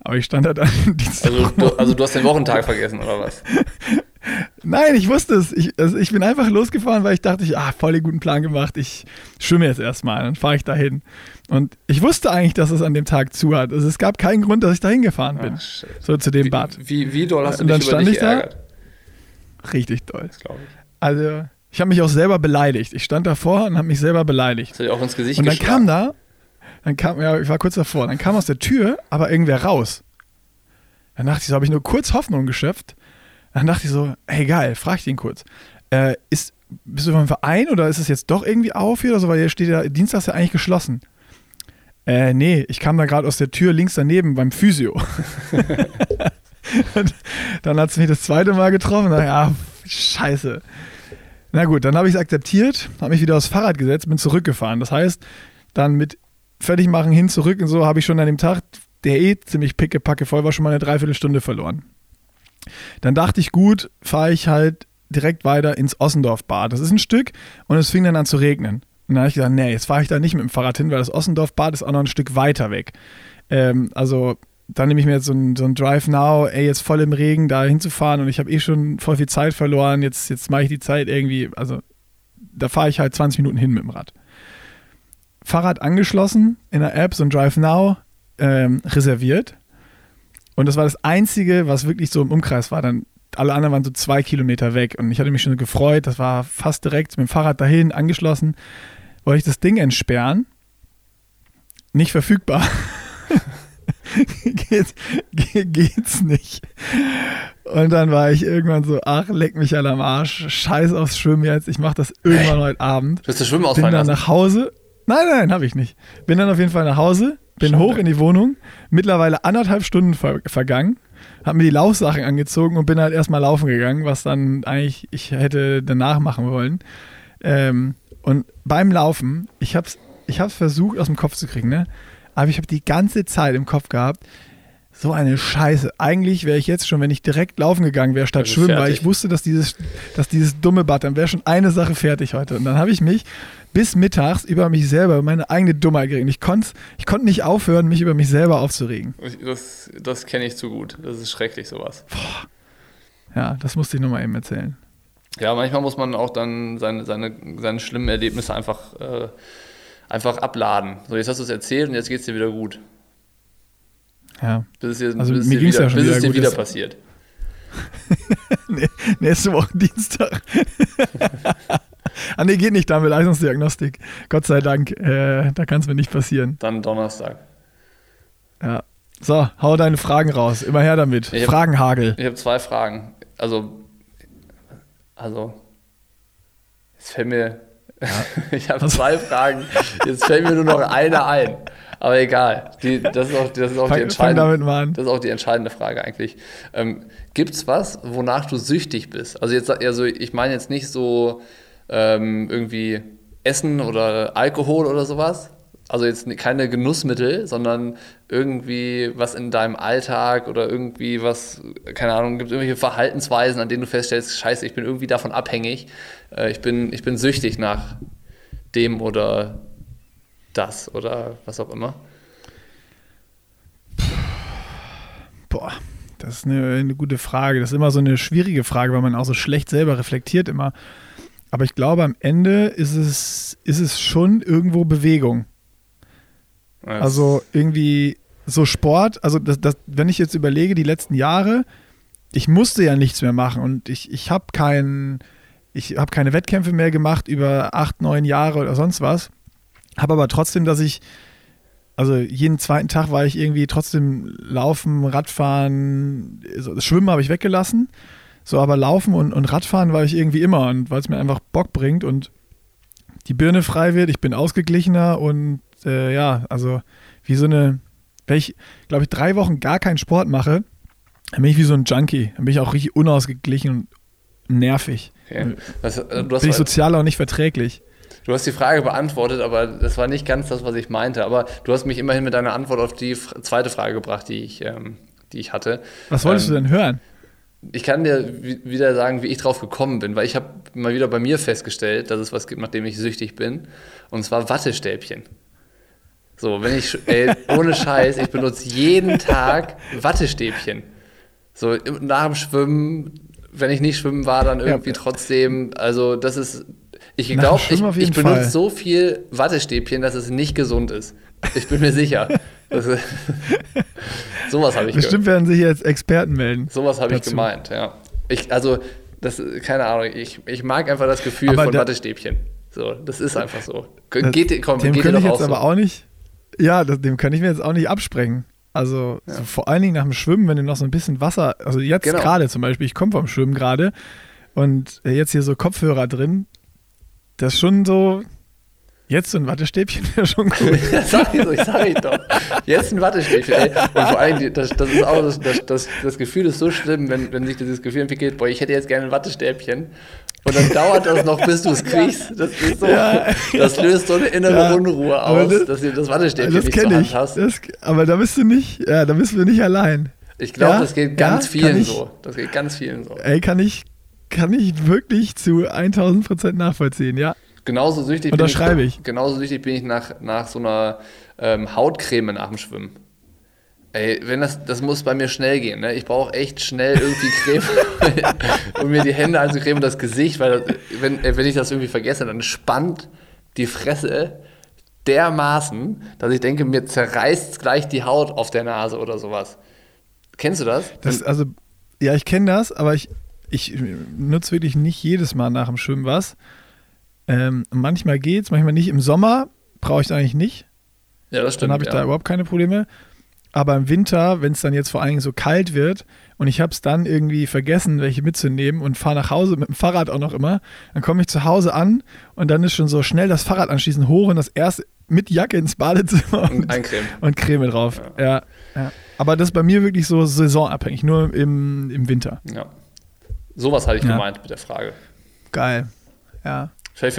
Aber ich stand halt an Dienstag. Also du, also du hast den Wochentag vergessen, oder was? Nein, ich wusste es. Ich, also ich bin einfach losgefahren, weil ich dachte, ich, ah, voll den guten Plan gemacht. Ich schwimme jetzt erstmal, dann fahre ich dahin. Und ich wusste eigentlich, dass es an dem Tag zu hat. Also es gab keinen Grund, dass ich dahin gefahren bin. Ach, so zu dem wie, Bad. Wie, wie doll hast du und dann dich stand ich da. Richtig doll. ich. Also ich habe mich auch selber beleidigt. Ich stand davor und habe mich selber beleidigt. Das hat auch ins Gesicht Und dann kam da, dann kam, ja, ich war kurz davor, dann kam aus der Tür aber irgendwer raus. Dann dachte ich so, habe ich nur kurz Hoffnung geschöpft. Dann dachte ich so, hey geil, frag ich den kurz. Äh, ist, bist du vom Verein oder ist es jetzt doch irgendwie auf hier oder so? Weil hier steht ja, Dienstag ist ja eigentlich geschlossen. Äh, nee, ich kam da gerade aus der Tür links daneben beim Physio. dann hat es mich das zweite Mal getroffen. Na, ja, scheiße. Na gut, dann habe ich es akzeptiert, habe mich wieder aufs Fahrrad gesetzt, bin zurückgefahren. Das heißt, dann mit Fertigmachen hin, zurück und so habe ich schon an dem Tag, der eh ziemlich pickepacke voll war, schon mal eine Dreiviertelstunde verloren. Dann dachte ich, gut, fahre ich halt direkt weiter ins Ossendorf-Bad. Das ist ein Stück und es fing dann an zu regnen. Und dann habe ich gesagt, nee, jetzt fahre ich da nicht mit dem Fahrrad hin, weil das Ossendorf-Bad ist auch noch ein Stück weiter weg. Ähm, also dann nehme ich mir jetzt so ein, so ein Drive Now, ey, jetzt voll im Regen da hinzufahren und ich habe eh schon voll viel Zeit verloren. Jetzt, jetzt mache ich die Zeit irgendwie, also da fahre ich halt 20 Minuten hin mit dem Rad. Fahrrad angeschlossen in der App, so ein Drive Now ähm, reserviert. Und das war das Einzige, was wirklich so im Umkreis war. Dann alle anderen waren so zwei Kilometer weg. Und ich hatte mich schon gefreut. Das war fast direkt mit dem Fahrrad dahin, angeschlossen. Wollte ich das Ding entsperren. Nicht verfügbar. Geht, geht's nicht. Und dann war ich irgendwann so, ach, leck mich alle am Arsch, scheiß aufs Schwimmen jetzt, ich mach das irgendwann hey. heute Abend. Willst du Schwimmen ausfallen Bin dann lassen? nach Hause. Nein, nein, habe ich nicht. Bin dann auf jeden Fall nach Hause, bin Schade. hoch in die Wohnung, mittlerweile anderthalb Stunden ver vergangen, habe mir die Laufsachen angezogen und bin halt erstmal laufen gegangen, was dann eigentlich ich hätte danach machen wollen. Ähm, und beim Laufen, ich habe es ich hab's versucht aus dem Kopf zu kriegen, ne? aber ich habe die ganze Zeit im Kopf gehabt, So eine Scheiße. Eigentlich wäre ich jetzt schon, wenn ich direkt laufen gegangen wäre, statt schwimmen, weil fertig. ich wusste, dass dieses, dass dieses dumme Bad, dann wäre schon eine Sache fertig heute. Und dann habe ich mich bis mittags über mich selber, über meine eigene Dummheit geregt. Ich konnte ich konnt nicht aufhören, mich über mich selber aufzuregen. Das, das kenne ich zu gut. Das ist schrecklich, sowas. Ja, das musste ich nochmal eben erzählen. Ja, manchmal muss man auch dann seine, seine, seine schlimmen Erlebnisse einfach, äh, einfach abladen. So, jetzt hast du es erzählt und jetzt geht es dir wieder gut. Ja. Bis es dir, Also bis mir ging's wieder, ja schon bis wieder es dir wieder passiert. Nächste Woche Dienstag. ah, nee, geht nicht da mit Leistungsdiagnostik. Gott sei Dank, äh, da kann es mir nicht passieren. Dann Donnerstag. Ja. So, hau deine Fragen raus. Immer her damit. Ich hab- Fragenhagel. Ich habe zwei Fragen. Also, also, jetzt fällt mir, ich habe zwei Fragen. Jetzt fällt mir nur noch eine ein. Aber egal. Die, das ist auch, das ist auch die Fang, entscheidende. Das ist auch die entscheidende Frage eigentlich. Ähm, Gibt es was, wonach du süchtig bist? Also jetzt, also ich meine jetzt nicht so ähm, irgendwie Essen oder Alkohol oder sowas. Also jetzt keine Genussmittel, sondern irgendwie was in deinem Alltag oder irgendwie was, keine Ahnung, gibt es irgendwelche Verhaltensweisen, an denen du feststellst, scheiße, ich bin irgendwie davon abhängig. Äh, ich, bin, ich bin süchtig nach dem oder das oder was auch immer. Boah, das ist eine, eine gute Frage. Das ist immer so eine schwierige Frage, weil man auch so schlecht selber reflektiert immer. Aber ich glaube, am Ende ist es, ist es schon irgendwo Bewegung. Das- Also irgendwie so Sport, also das, das, wenn ich jetzt überlege, die letzten Jahre, ich musste ja nichts mehr machen und ich, ich habe kein, ich habe keine Wettkämpfe mehr gemacht über acht, neun Jahre oder sonst was. Habe aber trotzdem, dass ich, also jeden zweiten Tag war ich irgendwie trotzdem laufen, Radfahren, so, das Schwimmen habe ich weggelassen. So, aber Laufen und, und Radfahren war ich irgendwie immer und weil es mir einfach Bock bringt und die Birne frei wird, ich bin ausgeglichener und äh, ja, also wie so eine, wenn ich, glaube ich, drei Wochen gar keinen Sport mache, dann bin ich wie so ein Junkie. Dann bin ich auch richtig unausgeglichen und nervig. Okay. Das, äh, Bin ich sozial auch nicht verträglich. Du hast die Frage beantwortet, aber das war nicht ganz das, was ich meinte. Aber du hast mich immerhin mit deiner Antwort auf die zweite Frage gebracht, die ich, ähm, die ich hatte. Was wolltest Ähm, du denn hören? Ich kann dir wi- wieder sagen, wie ich drauf gekommen bin, weil ich habe mal wieder bei mir festgestellt, dass es was gibt, nachdem ich süchtig bin. Und zwar Wattestäbchen. So, wenn ich, ey, ohne Scheiß, ich benutze jeden Tag Wattestäbchen. So, nach dem Schwimmen, wenn ich nicht schwimmen war, dann irgendwie Ja. trotzdem, also das ist, ich glaube, ich, ich benutze Fall. so viel Wattestäbchen, dass es nicht gesund ist. Ich bin mir sicher. Sowas habe ich gehört. Bestimmt werden sich jetzt Experten melden. Sowas habe ich gemeint, ja. Ich, also, das, keine Ahnung, ich, ich mag einfach das Gefühl Aber von da- Wattestäbchen. So, das ist einfach so. Geht, dir- komm, dem geht doch ich jetzt so. aber auch nicht. Ja, das, dem kann ich mir jetzt auch nicht absprechen. Also so vor allen Dingen nach dem Schwimmen, wenn du noch so ein bisschen Wasser, also jetzt Genau. gerade zum Beispiel, ich komme vom Schwimmen gerade und jetzt hier so Kopfhörer drin, das ist schon so, jetzt so ein Wattestäbchen wäre schon cool. Sag ich, ich sag ich doch. Jetzt ein Wattestäbchen, ey. Und vor allem, das, das ist auch, das, das, das, Gefühl ist so schlimm, wenn, wenn sich dieses Gefühl entwickelt, boah, ich hätte jetzt gerne ein Wattestäbchen. Und dann dauert das noch, bis du es kriegst. Das so, Ja. das löst so eine innere Ja. Unruhe aus, das- dass du das Wattestäbchen das nicht zur Hand ich. hast. Das, aber da bist du nicht, ja, da bist du nicht allein. Ich glaube, Ja, das geht ja, ganz vielen ich- so. Das geht ganz vielen so. Ey, kann ich, kann ich wirklich zu 1000 Prozent nachvollziehen, ja. Genauso süchtig bin ich. Genauso süchtig bin ich nach, nach so einer ähm, Hautcreme nach dem Schwimmen. Ey, wenn das, das muss bei mir schnell gehen. Ne? Ich brauche echt schnell irgendwie Creme, um mir die Hände anzucremen und das Gesicht, weil das, wenn, äh, wenn ich das irgendwie vergesse, dann spannt die Fresse dermaßen, dass ich denke, mir zerreißt gleich die Haut auf der Nase oder sowas. Kennst du das? Das, also, ja, ich kenne das, aber ich, ich nutze wirklich nicht jedes Mal nach dem Schwimmen was. Ähm, manchmal geht's, manchmal nicht. Im Sommer brauche ich das eigentlich nicht. ja, das Dann stimmt. habe ich ja. da überhaupt keine Probleme. Aber im Winter, wenn es dann jetzt vor allen Dingen so kalt wird und ich habe es dann irgendwie vergessen, welche mitzunehmen und fahre nach Hause mit dem Fahrrad auch noch immer, dann komme ich zu Hause an und dann ist schon so schnell das Fahrrad anschließen hoch und das erst mit Jacke ins Badezimmer Und eincremen. und Creme drauf. Ja. Ja, Aber das ist bei mir wirklich so saisonabhängig, nur im, im Winter. Ja. Sowas hatte ich Ja. gemeint mit der Frage. Geil. Ja.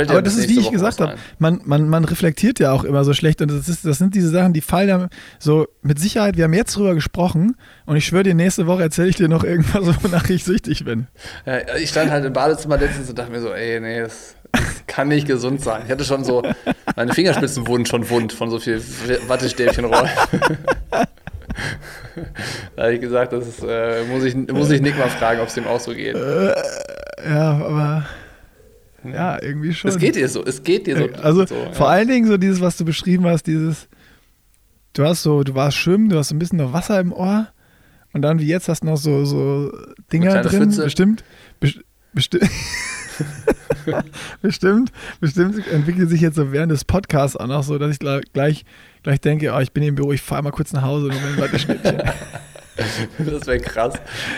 Aber das ist, wie ich gesagt habe, man, man, man reflektiert ja auch immer so schlecht und das, ist, das sind diese Sachen, die fallen ja so mit Sicherheit, wir haben jetzt drüber gesprochen und ich schwöre dir, nächste Woche erzähle ich dir noch irgendwas, wonach ich süchtig bin. Ja, ich stand halt im Badezimmer letztens und dachte mir so, ey, nee, das, das kann nicht gesund sein. Ich hatte schon so, meine Fingerspitzen wurden schon wund von so viel Wattestäbchenrollen. da habe ich gesagt, das ist, äh, muss, ich, muss ich Nick mal fragen, ob es dem auch so geht. Äh, ja, aber ja, irgendwie schon. Es geht dir so, es geht dir so. Also so, vor ja. allen Dingen so dieses, was du beschrieben hast, dieses, du hast so, du warst schwimmen, du hast so ein bisschen noch Wasser im Ohr und dann wie jetzt hast du noch so, so Dinger drin, Pfütze. bestimmt, best, bestimmt. bestimmt, bestimmt entwickelt sich jetzt so während des Podcasts auch noch so, dass ich gleich, gleich denke, oh, ich bin im Büro, ich fahre mal kurz nach Hause und mein Watteschnittchen. das wäre krass.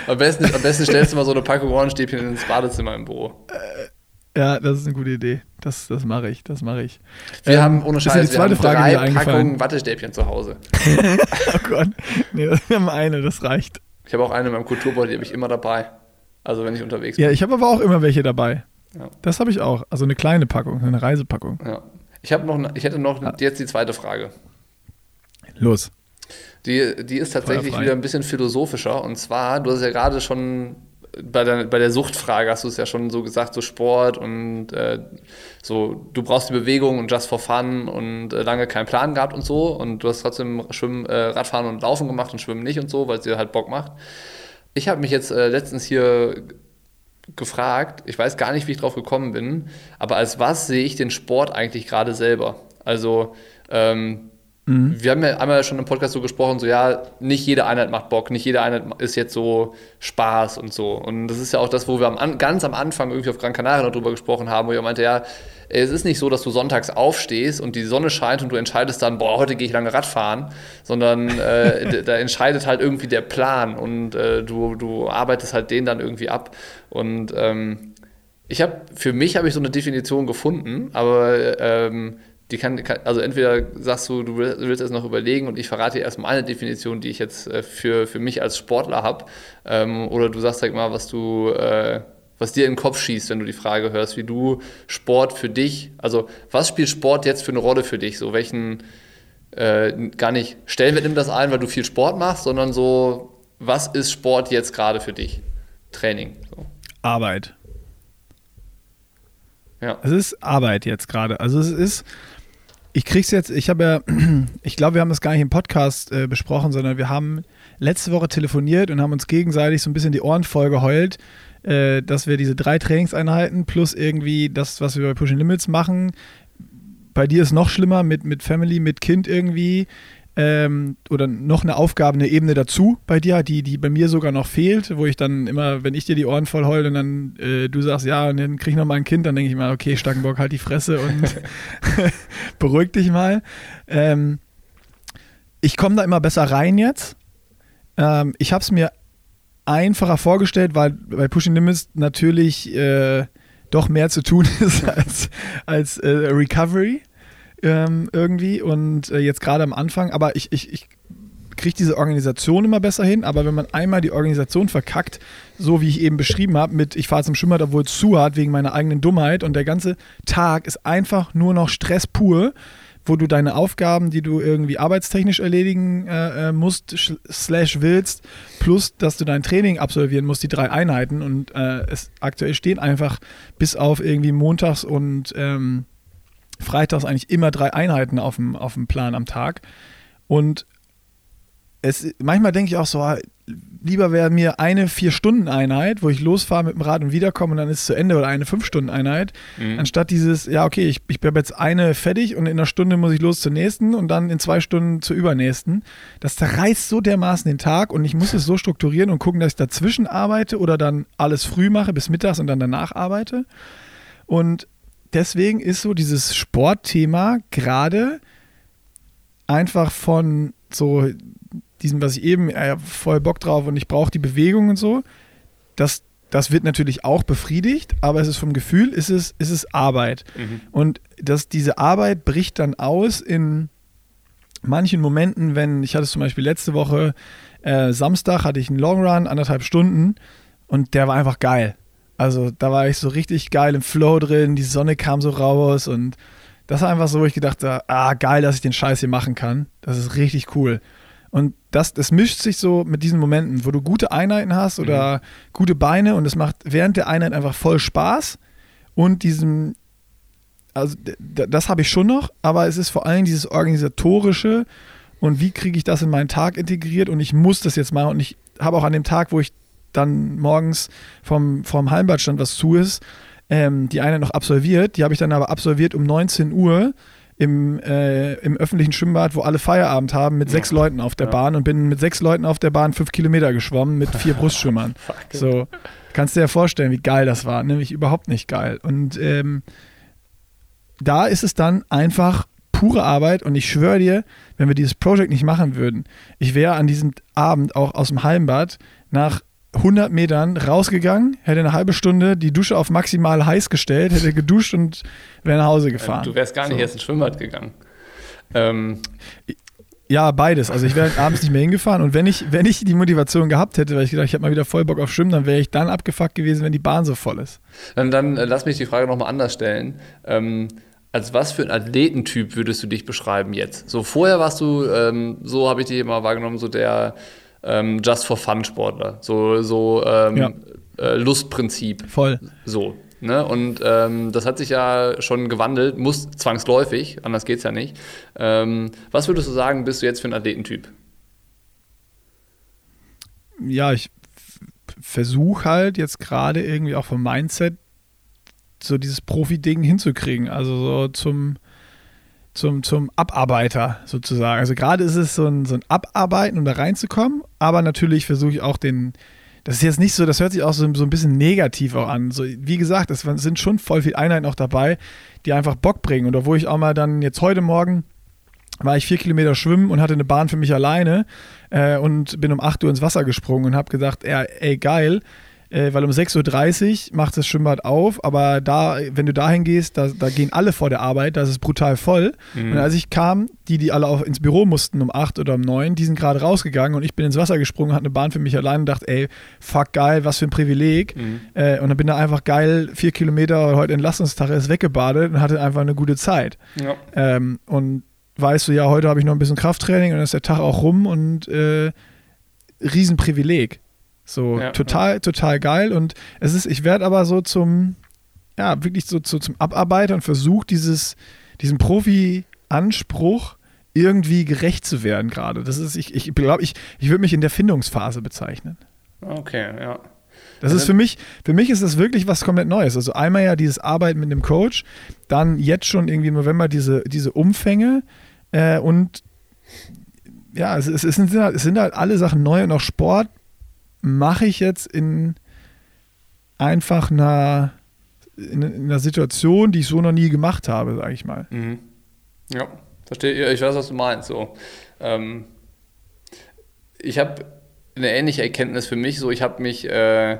Am besten, am besten stellst du mal so eine Packung Ohrenstäbchen ins Badezimmer im Büro. Äh, ja, das ist eine gute Idee. Das, das mache ich, das mache ich. Wir ähm, haben ohne Scheiß, die zweite wir haben Frage, drei Packungen Wattestäbchen zu Hause. oh Gott, nee, wir haben eine, das reicht. Ich habe auch eine in meinem Kulturbeutel, die habe ich immer dabei. Also wenn ich unterwegs bin. Ja, ich habe aber auch immer welche dabei. Ja. Das habe ich auch. Also eine kleine Packung, eine Reisepackung. Ja. Ich, noch, ich hätte noch ah. jetzt die zweite Frage. Los. Die, die ist tatsächlich wieder ein bisschen philosophischer. Und zwar, du hast ja gerade schon bei der, bei der Suchtfrage hast du es ja schon so gesagt, so Sport und äh, so, du brauchst die Bewegung und just for fun und äh, lange keinen Plan gehabt und so und du hast trotzdem Schwimmen, äh, Radfahren und Laufen gemacht und Schwimmen nicht und so, weil es dir halt Bock macht. Ich habe mich jetzt äh, letztens hier gefragt, ich weiß gar nicht, wie ich drauf gekommen bin, aber als was sehe ich den Sport eigentlich gerade selber? Also ähm, Mhm. Wir haben ja einmal schon im Podcast so gesprochen, so ja, nicht jede Einheit macht Bock, nicht jede Einheit ist jetzt so Spaß und so. Und das ist ja auch das, wo wir am, ganz am Anfang irgendwie auf Gran Canaria noch drüber gesprochen haben, wo ich meinte, ja, es ist nicht so, dass du sonntags aufstehst und die Sonne scheint und du entscheidest dann, boah, heute gehe ich lange Radfahren, sondern äh, da entscheidet halt irgendwie der Plan und äh, du, du arbeitest halt den dann irgendwie ab. Und ähm, ich habe, für mich habe ich so eine Definition gefunden, aber ähm, die kann, kann, also entweder sagst du, du willst es noch überlegen und ich verrate dir erstmal eine Definition, die ich jetzt äh, für, für mich als Sportler habe, ähm, oder du sagst halt mal, was du, äh, was dir in den Kopf schießt, wenn du die Frage hörst, wie du Sport für dich, also was spielt Sport jetzt für eine Rolle für dich? So welchen, äh, gar nicht Stellenwert nimmt das ein, weil du viel Sport machst, sondern so, was ist Sport jetzt gerade für dich? Training. So. Arbeit. Ja. Es ist Arbeit jetzt gerade. Also es ist, ich krieg's jetzt, ich habe ja, ich glaube, wir haben das gar nicht im Podcast äh, besprochen, sondern wir haben letzte Woche telefoniert und haben uns gegenseitig so ein bisschen die Ohren voll geheult, äh, dass wir diese drei Trainingseinheiten plus irgendwie das, was wir bei Pushing Limits machen. Bei dir ist noch schlimmer mit, mit Family, mit Kind irgendwie ähm, oder noch eine Aufgabe, eine Ebene dazu bei dir, die, die bei mir sogar noch fehlt, wo ich dann immer, wenn ich dir die Ohren voll heule und dann äh, du sagst, ja, und dann krieg ich noch mal ein Kind, dann denke ich mal, okay, Stankenbock, halt die Fresse und beruhig dich mal. Ähm, ich komme da immer besser rein jetzt. Ähm, ich habe es mir einfacher vorgestellt, weil bei Pushing Limits natürlich äh, doch mehr zu tun ist als, als äh, Recovery ähm, irgendwie und äh, jetzt gerade am Anfang, aber ich, ich, ich kriege diese Organisation immer besser hin, aber wenn man einmal die Organisation verkackt, so wie ich eben beschrieben habe, mit ich fahre zum Schwimmbad, obwohl es zu hat, wegen meiner eigenen Dummheit und der ganze Tag ist einfach nur noch Stress pur, wo du deine Aufgaben, die du irgendwie arbeitstechnisch erledigen äh, äh musst, slash willst, plus, dass du dein Training absolvieren musst, die drei Einheiten und äh, es aktuell stehen einfach bis auf irgendwie montags und ähm, freitags eigentlich immer drei Einheiten auf dem, auf dem Plan am Tag. Und es, manchmal denke ich auch so, ah, lieber wäre mir eine Vier-Stunden-Einheit, wo ich losfahre mit dem Rad und wiederkomme und dann ist es zu Ende oder eine Fünf-Stunden-Einheit, mhm. anstatt dieses, ja, okay, ich, ich habe jetzt eine fertig und in einer Stunde muss ich los zur nächsten und dann in zwei Stunden zur übernächsten. Das zerreißt so dermaßen den Tag und ich muss es so strukturieren und gucken, dass ich dazwischen arbeite oder dann alles früh mache bis mittags und dann danach arbeite. Und deswegen ist so dieses Sportthema gerade einfach von so diesem, was ich eben äh, voll Bock drauf und ich brauche die Bewegung und so, das, das wird natürlich auch befriedigt, aber es ist vom Gefühl, ist es, ist es Arbeit. Mhm. Und dass diese Arbeit bricht dann aus in manchen Momenten, wenn, ich hatte es zum Beispiel letzte Woche, äh, Samstag hatte ich einen Long Run, anderthalb Stunden und der war einfach geil. Also da war ich so richtig geil im Flow drin, die Sonne kam so raus und das war einfach so, wo ich gedacht habe, ah, geil, dass ich den Scheiß hier machen kann. Das ist richtig cool. Und das, das mischt sich so mit diesen Momenten, wo du gute Einheiten hast oder mhm. gute Beine und es macht während der Einheit einfach voll Spaß und diesem, also das habe ich schon noch, aber es ist vor allem dieses organisatorische und wie kriege ich das in meinen Tag integriert und ich muss das jetzt machen und ich habe auch an dem Tag, wo ich dann morgens vom, vom Heimbad stand, was zu ist, ähm, die eine noch absolviert. Die habe ich dann aber absolviert um 19 Uhr im, äh, im öffentlichen Schwimmbad, wo alle Feierabend haben, mit ja. sechs Leuten auf der ja. Bahn und bin mit sechs Leuten auf der Bahn fünf Kilometer geschwommen mit vier Brustschwimmern. so, kannst dir ja vorstellen, wie geil das war. Nämlich überhaupt nicht geil. Und ähm, da ist es dann einfach pure Arbeit und ich schwöre dir, wenn wir dieses Projekt nicht machen würden, ich wäre an diesem Abend auch aus dem Heimbad nach 100 Metern rausgegangen, hätte eine halbe Stunde die Dusche auf maximal heiß gestellt, hätte geduscht und wäre nach Hause gefahren. Du wärst gar nicht so. erst ins Schwimmbad gegangen. Ähm. Ja, beides. Also ich wäre abends nicht mehr hingefahren und wenn ich, wenn ich die Motivation gehabt hätte, weil ich gedacht, ich habe mal wieder voll Bock auf Schwimmen, dann wäre ich dann abgefuckt gewesen, wenn die Bahn so voll ist. Dann, dann äh, lass mich die Frage nochmal anders stellen. Ähm, als was für ein Athletentyp würdest du dich beschreiben jetzt? So vorher warst du, ähm, so habe ich dich immer wahrgenommen, so der ähm, Just for Fun Sportler. So, so ähm, ja. äh, Lustprinzip. Voll. So. Ne? Und ähm, das hat sich ja schon gewandelt, muss zwangsläufig, anders geht es ja nicht. Ähm, was würdest du sagen, bist du jetzt für ein Athletentyp? Ja, ich versuche halt jetzt gerade irgendwie auch vom Mindset so dieses Profi-Ding hinzukriegen. Also so zum zum, zum Abarbeiter sozusagen. Also gerade ist es so ein, so ein Abarbeiten, um da reinzukommen, aber natürlich versuche ich auch den, das ist jetzt nicht so, das hört sich auch so, so ein bisschen negativ auch an. So, wie gesagt, es sind schon voll viele Einheiten auch dabei, die einfach Bock bringen. Und wo ich auch mal dann jetzt heute Morgen war ich vier Kilometer schwimmen und hatte eine Bahn für mich alleine äh, und bin um 8 Uhr ins Wasser gesprungen und habe gesagt, ey, ey geil, äh, weil um 6.30 Uhr macht das Schwimmbad auf, aber da, wenn du dahin gehst, da, da gehen alle vor der Arbeit, das ist brutal voll. Mhm. Und als ich kam, die, die alle auch ins Büro mussten um 8 oder um 9, die sind gerade rausgegangen und ich bin ins Wasser gesprungen, hatte eine Bahn für mich allein und dachte, ey, fuck geil, was für ein Privileg. Mhm. Äh, und dann bin da einfach geil, vier Kilometer, heute Entlastungstag ist weggebadet und hatte einfach eine gute Zeit. Ja. Ähm, und weißt du, ja, heute habe ich noch ein bisschen Krafttraining und dann ist der Tag auch rum und äh, Riesenprivileg. So ja, total, ja. total geil. Und es ist, ich werde aber so zum, ja, wirklich so, so zum Abarbeiter und versuche dieses, diesem Profi-Anspruch irgendwie gerecht zu werden gerade. Das ist, ich, ich glaube, ich, ich würde mich in der Findungsphase bezeichnen. Okay, ja. Das ist für mich, für mich ist das wirklich was komplett Neues. Also einmal ja dieses Arbeiten mit einem Coach, dann jetzt schon irgendwie im November diese, diese Umfänge äh, und ja, es, es, sind, es sind halt alle Sachen neu und auch Sport mache ich jetzt in einfach einer, in, in, einer Situation, die ich so noch nie gemacht habe, sage ich mal. Mhm. Ja, verstehe. Ich weiß, was du meinst. So. Ähm, ich habe eine ähnliche Erkenntnis für mich. So, ich habe mich äh,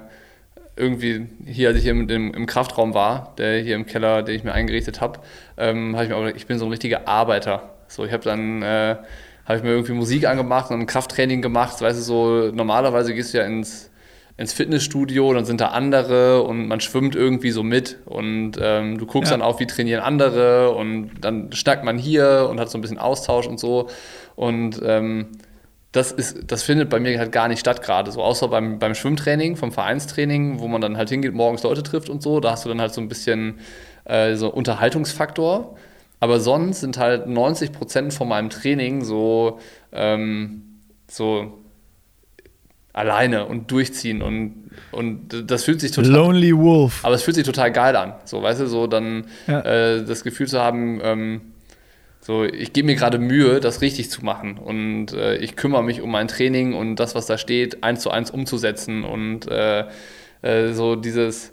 irgendwie hier, als ich hier im, im, Kraftraum war, der hier im Keller, den ich mir eingerichtet habe, ähm, habe ich mir auch, ich bin so ein richtiger Arbeiter. So, ich habe dann äh, habe ich mir irgendwie Musik angemacht und ein Krafttraining gemacht. Weißt du, so normalerweise gehst du ja ins, ins Fitnessstudio, dann sind da andere und man schwimmt irgendwie so mit und ähm, du guckst ja. dann auch, wie trainieren andere und dann schnackt man hier und hat so ein bisschen Austausch und so. Und ähm, das, ist, das findet bei mir halt gar nicht statt gerade. So außer beim, beim Schwimmtraining, vom Vereinstraining, wo man dann halt hingeht, morgens Leute trifft und so. Da hast du dann halt so ein bisschen äh, so Unterhaltungsfaktor. Aber sonst sind halt 90 Prozent von meinem Training so, ähm, so alleine und durchziehen und, und das fühlt sich total. Lonely Wolf. Aber es fühlt sich total geil an. So, weißt du, so dann ja. äh, das Gefühl zu haben, ähm, so, ich gebe mir gerade Mühe, das richtig zu machen und äh, ich kümmere mich um mein Training und das, was da steht, eins zu eins umzusetzen und äh, äh so dieses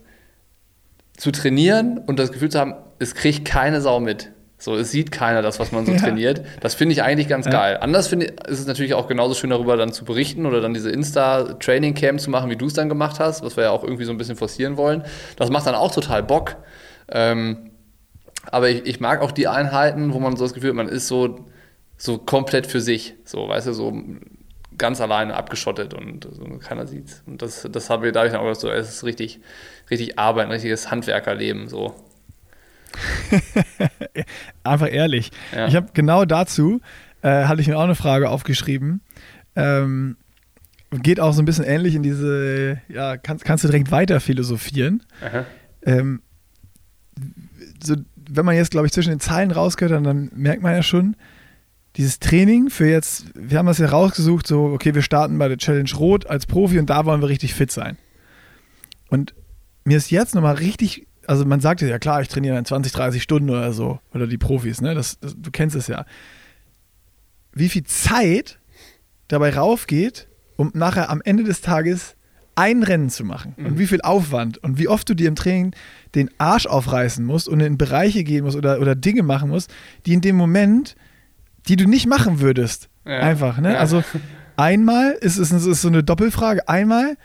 zu trainieren und das Gefühl zu haben, es kriegt keine Sau mit. So, es sieht keiner das, was man so ja. trainiert. Das finde ich eigentlich ganz ja. geil. Anders finde ich, ist es natürlich auch genauso schön darüber dann zu berichten oder dann diese Insta-Training-Camp zu machen, wie du es dann gemacht hast, was wir ja auch irgendwie so ein bisschen forcieren wollen. Das macht dann auch total Bock. Ähm, aber ich, ich mag auch die Einheiten, wo man so das Gefühl hat, man ist so, so komplett für sich. So, weißt du, so ganz alleine abgeschottet und so, keiner sieht's. Und das, das habe ich dadurch auch so, es ist richtig, richtig Arbeit, ein richtiges Handwerkerleben so. Einfach ehrlich. Ja. Ich habe genau dazu, äh, hatte ich mir auch eine Frage aufgeschrieben. Ähm, geht auch so ein bisschen ähnlich in diese, ja, kannst, kannst du direkt weiter philosophieren. Ähm, so, wenn man jetzt, glaube ich, zwischen den Zeilen rausgehört, dann, dann merkt man ja schon, dieses Training für jetzt, wir haben das ja rausgesucht, so, okay, wir starten bei der Challenge Rot als Profi und da wollen wir richtig fit sein. Und mir ist jetzt nochmal richtig, also man sagt ja, klar, ich trainiere dann 20, 30 Stunden oder so, oder die Profis, ne, das, das, du kennst es ja. Wie viel Zeit dabei raufgeht, um nachher am Ende des Tages ein Rennen zu machen mhm. und wie viel Aufwand und wie oft du dir im Training den Arsch aufreißen musst und in Bereiche gehen musst oder, oder Dinge machen musst, die in dem Moment, die du nicht machen würdest. Ja. Einfach, ne? Ja. Also einmal ist es ist so eine Doppelfrage. Einmal,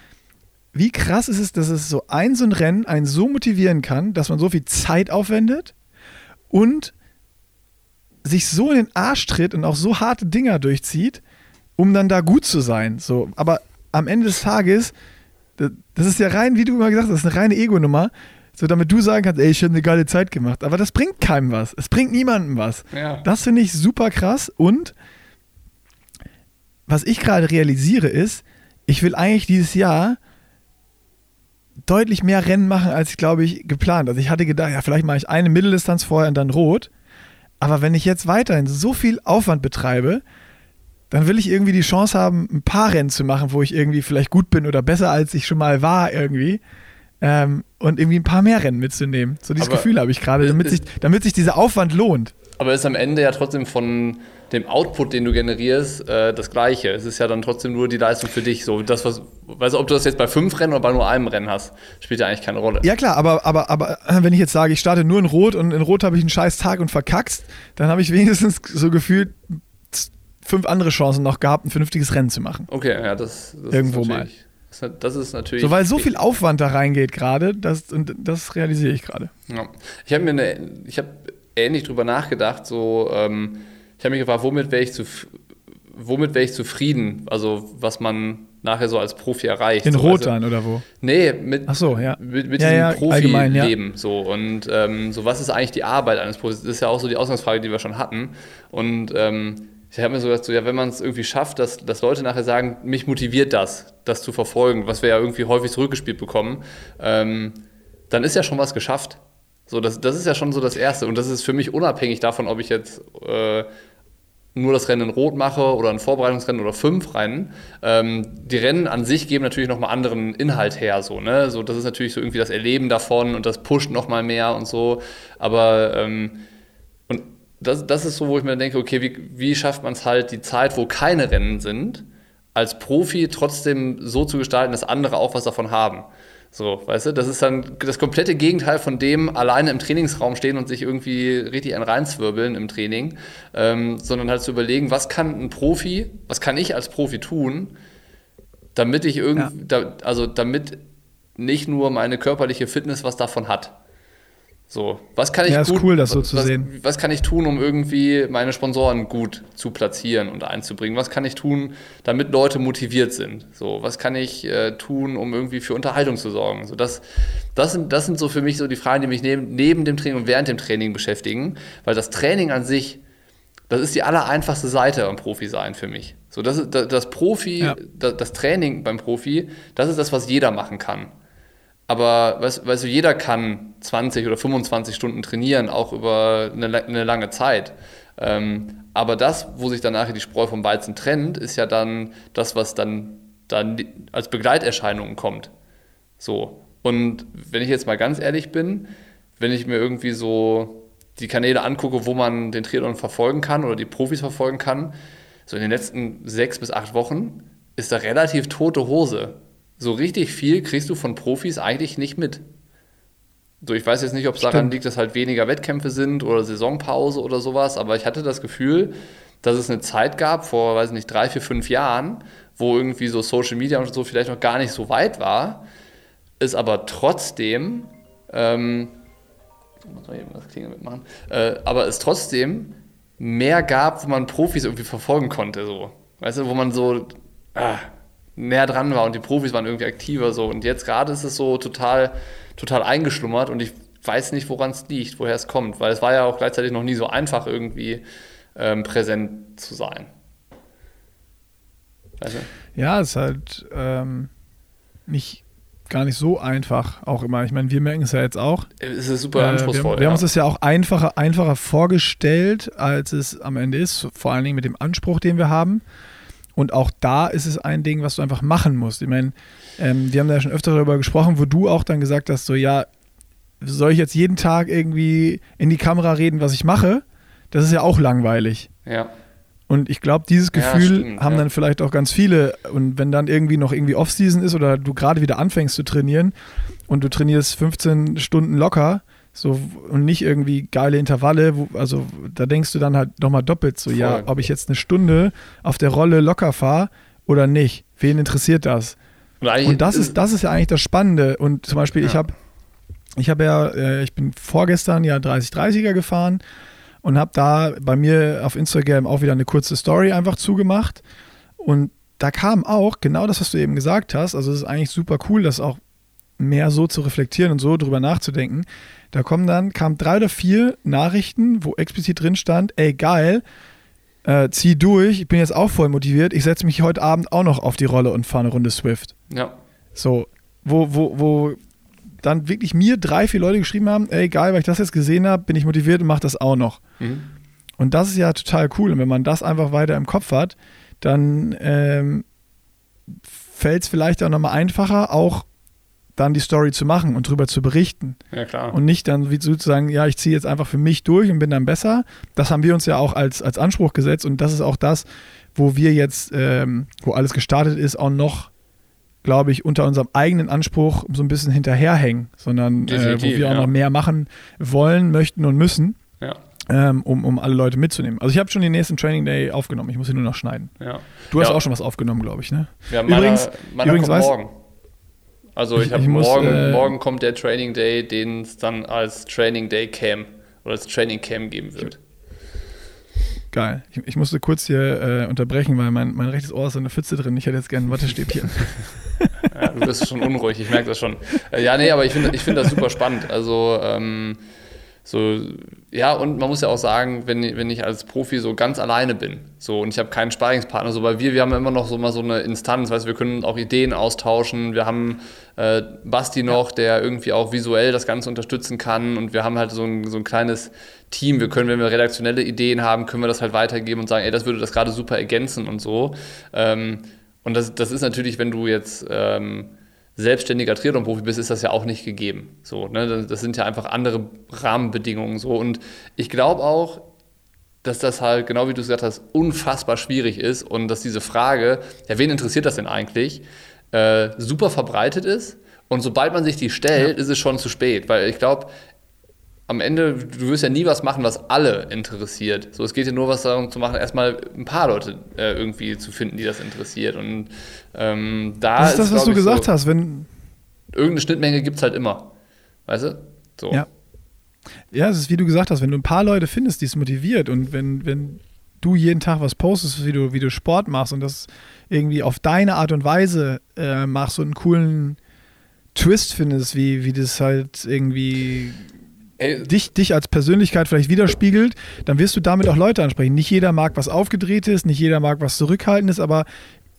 wie krass ist es, dass es so ein so ein Rennen einen so motivieren kann, dass man so viel Zeit aufwendet und sich so in den Arsch tritt und auch so harte Dinger durchzieht, um dann da gut zu sein. So, aber am Ende des Tages das ist ja rein, wie du immer gesagt hast, das ist eine reine Ego-Nummer. So, damit du sagen kannst, ey, ich habe eine geile Zeit gemacht. Aber das bringt keinem was. Es bringt niemandem was. Ja. Das finde ich super krass. Und was ich gerade realisiere ist, ich will eigentlich dieses Jahr deutlich mehr Rennen machen, als glaube ich geplant. Also ich hatte gedacht, ja, vielleicht mache ich eine Mitteldistanz vorher und dann rot. Aber wenn ich jetzt weiterhin so viel Aufwand betreibe, dann will ich irgendwie die Chance haben, ein paar Rennen zu machen, wo ich irgendwie vielleicht gut bin oder besser als ich schon mal war irgendwie. Ähm, und irgendwie ein paar mehr Rennen mitzunehmen. So dieses aber Gefühl habe ich gerade, damit sich, damit sich dieser Aufwand lohnt. Aber ist am Ende ja trotzdem von dem Output, den du generierst, äh, das Gleiche. Es ist ja dann trotzdem nur die Leistung für dich. So, das, was, weißt du, ob du das jetzt bei fünf Rennen oder bei nur einem Rennen hast, spielt ja eigentlich keine Rolle. Ja, klar, aber, aber, aber wenn ich jetzt sage, ich starte nur in Rot und in Rot habe ich einen scheiß Tag und verkackst, dann habe ich wenigstens so gefühlt fünf andere Chancen noch gehabt, ein vernünftiges Rennen zu machen. Okay, ja, das, das irgendwo mal. Das ist natürlich. So, weil so viel Aufwand da reingeht gerade, das, und das realisiere ich gerade. Ja. Ich habe mir eine, ich habe ähnlich drüber nachgedacht, so, ähm, ich habe mich gefragt, womit wäre ich, zu, womit wär ich zufrieden? Also, was man nachher so als Profi erreicht. In so, Rot dann, oder wo? Nee, mit, Ach so, ja. mit, mit ja, diesem ja, Profi-Leben. Ja. So. Und ähm, so, was ist eigentlich die Arbeit eines Profis? Das ist ja auch so die Ausgangsfrage, die wir schon hatten. Und ähm, ich habe mir so gedacht, so, ja, wenn man es irgendwie schafft, dass, dass Leute nachher sagen, mich motiviert das, das zu verfolgen, was wir ja irgendwie häufig zurückgespielt bekommen, ähm, dann ist ja schon was geschafft. So, das, das ist ja schon so das Erste. Und das ist für mich unabhängig davon, ob ich jetzt äh, nur das Rennen in Rot mache oder ein Vorbereitungsrennen oder fünf Rennen. Ähm, die Rennen an sich geben natürlich nochmal anderen Inhalt her. So, ne? so, das ist natürlich so irgendwie das Erleben davon und das pusht nochmal mehr und so. Aber ähm, das, das ist so, wo ich mir denke, okay, wie, wie schafft man es halt, die Zeit, wo keine Rennen sind, als Profi trotzdem so zu gestalten, dass andere auch was davon haben. So, weißt du, das ist dann das komplette Gegenteil von dem, alleine im Trainingsraum stehen und sich irgendwie richtig ein reinzwirbeln im Training, ähm, sondern halt zu überlegen, was kann ein Profi, was kann ich als Profi tun, damit ich irgendwie, ja. da, also damit nicht nur meine körperliche Fitness was davon hat. So, was kann ich ja, gut, cool, so was. Was kann ich tun, um irgendwie meine Sponsoren gut zu platzieren und einzubringen? Was kann ich tun, damit Leute motiviert sind? So, was kann ich äh, tun, um irgendwie für Unterhaltung zu sorgen? So, das, das, sind, das sind so für mich so die Fragen, die mich neben, neben dem Training und während dem Training beschäftigen, weil das Training an sich, das ist die allereinfachste Seite am Profi sein für mich. So, das, das, das Profi, ja. das, das Training beim Profi, das ist das, was jeder machen kann. Aber weißt, weißt du, jeder kann 20 oder 25 Stunden trainieren, auch über eine, eine lange Zeit. Ähm, aber das, wo sich dann nachher die Spreu vom Weizen trennt, ist ja dann das, was dann, dann als Begleiterscheinungen kommt. So. Und wenn ich jetzt mal ganz ehrlich bin, wenn ich mir irgendwie so die Kanäle angucke, wo man den Triathlon verfolgen kann oder die Profis verfolgen kann, so in den letzten sechs bis acht Wochen ist da relativ tote Hose so richtig viel kriegst du von Profis eigentlich nicht mit. So, ich weiß jetzt nicht, ob es daran liegt, dass halt weniger Wettkämpfe sind oder Saisonpause oder sowas, aber ich hatte das Gefühl, dass es eine Zeit gab, vor, weiß nicht, drei, vier, fünf Jahren, wo irgendwie so Social Media und so vielleicht noch gar nicht so weit war, ist aber trotzdem, ähm, muss man eben das Klingel mitmachen, äh, aber es trotzdem mehr gab, wo man Profis irgendwie verfolgen konnte, so. Weißt du, wo man so ah, näher dran war und die Profis waren irgendwie aktiver so. Und jetzt gerade ist es so total, total eingeschlummert und ich weiß nicht, woran es liegt, woher es kommt, weil es war ja auch gleichzeitig noch nie so einfach, irgendwie ähm, präsent zu sein. Weißt du? Ja, es ist halt ähm, nicht gar nicht so einfach, auch immer. Ich meine, wir merken es ja jetzt auch. Es ist super anspruchsvoll. Äh, wir, wir ja. haben uns das ja auch einfacher, einfacher vorgestellt, als es am Ende ist, vor allen Dingen mit dem Anspruch, den wir haben. Und auch da ist es ein Ding, was du einfach machen musst. Ich meine, ähm, wir haben da schon öfter darüber gesprochen, wo du auch dann gesagt hast, so ja, soll ich jetzt jeden Tag irgendwie in die Kamera reden, was ich mache? Das ist ja auch langweilig. Ja. Und ich glaube, dieses Gefühl ja, stimmt, haben ja. dann vielleicht auch ganz viele. Und wenn dann irgendwie noch irgendwie Offseason ist oder du gerade wieder anfängst zu trainieren und du trainierst 15 Stunden locker, so und nicht irgendwie geile Intervalle, wo, also da denkst du dann halt nochmal doppelt so, Voll. ja, ob ich jetzt eine Stunde auf der Rolle locker fahre oder nicht. Wen interessiert das? Und das ist, das ist ja eigentlich das Spannende. Und zum Beispiel, ja. ich habe ich habe ja, äh, ich bin vorgestern ja 30-30er gefahren und habe da bei mir auf Instagram auch wieder eine kurze Story einfach zugemacht. Und da kam auch genau das, was du eben gesagt hast. Also es ist eigentlich super cool, das auch mehr so zu reflektieren und so drüber nachzudenken. Da kommen dann, kamen drei oder vier Nachrichten, wo explizit drin stand, ey geil, äh, zieh durch, ich bin jetzt auch voll motiviert, ich setze mich heute Abend auch noch auf die Rolle und fahre eine Runde Swift. Ja. So, wo, wo, wo dann wirklich mir drei, vier Leute geschrieben haben, ey, geil, weil ich das jetzt gesehen habe, bin ich motiviert und mache das auch noch. Mhm. Und das ist ja total cool. Und wenn man das einfach weiter im Kopf hat, dann ähm, fällt es vielleicht auch nochmal einfacher, auch dann die Story zu machen und drüber zu berichten. Ja, klar. Und nicht dann wie sozusagen, ja, ich ziehe jetzt einfach für mich durch und bin dann besser. Das haben wir uns ja auch als, als Anspruch gesetzt und das ist auch das, wo wir jetzt, ähm, wo alles gestartet ist, auch noch glaube ich, unter unserem eigenen Anspruch so ein bisschen hinterherhängen, sondern äh, wo wir auch noch mehr machen wollen, möchten und müssen, ja. ähm, um, um alle Leute mitzunehmen. Also ich habe schon den nächsten Training Day aufgenommen, ich muss ihn nur noch schneiden. Ja. Du hast auch schon was aufgenommen, glaube ich, ne? Ja, meiner, übrigens, meiner übrigens kommt morgen. Also ich, ich habe morgen, äh, morgen kommt der Training Day, den es dann als Training Day Cam oder als Training Cam geben wird. Geil. Ich, ich, musste kurz hier äh, unterbrechen, weil mein, mein rechtes Ohr ist so eine Pfütze drin. Ich hätte jetzt gerne ein Wattestäbchen. ja, du bist schon unruhig, ich merke das schon. Äh, ja, nee, aber ich finde ich find das super spannend. Also, ähm, so, ja, und man muss ja auch sagen, wenn, wenn ich als Profi so ganz alleine bin, so und ich habe keinen Sparingspartner, so weil wir, wir haben immer noch so mal so eine Instanz, weißt wir können auch Ideen austauschen, wir haben äh, Basti noch, ja. der irgendwie auch visuell das Ganze unterstützen kann und wir haben halt so ein, so ein kleines Team, wir können, wenn wir redaktionelle Ideen haben, können wir das halt weitergeben und sagen, ey, das würde das gerade super ergänzen und so. Ähm, und das, das ist natürlich, wenn du jetzt ähm, selbstständiger Triathlon-Profi bist, ist das ja auch nicht gegeben. So, ne? Das sind ja einfach andere Rahmenbedingungen. So. Und ich glaube auch, dass das halt, genau wie du es gesagt hast, unfassbar schwierig ist und dass diese Frage, ja, wen interessiert das denn eigentlich, äh, super verbreitet ist. Und sobald man sich die stellt, ja. ist es schon zu spät. Weil ich glaube, am Ende, du wirst ja nie was machen, was alle interessiert. So, es geht ja nur was darum zu machen, erstmal ein paar Leute äh, irgendwie zu finden, die das interessiert. Und ähm, da das ist das, was du gesagt so, hast, wenn. Irgendeine Schnittmenge gibt es halt immer. Weißt du? So. Ja. Ja, es ist wie du gesagt hast, wenn du ein paar Leute findest, die es motiviert und wenn, wenn du jeden Tag was postest, wie du, wie du Sport machst und das irgendwie auf deine Art und Weise äh, machst und einen coolen Twist findest, wie, wie das halt irgendwie dich, dich als Persönlichkeit vielleicht widerspiegelt, dann wirst du damit auch Leute ansprechen. Nicht jeder mag was Aufgedrehtes, nicht jeder mag was Zurückhaltendes, aber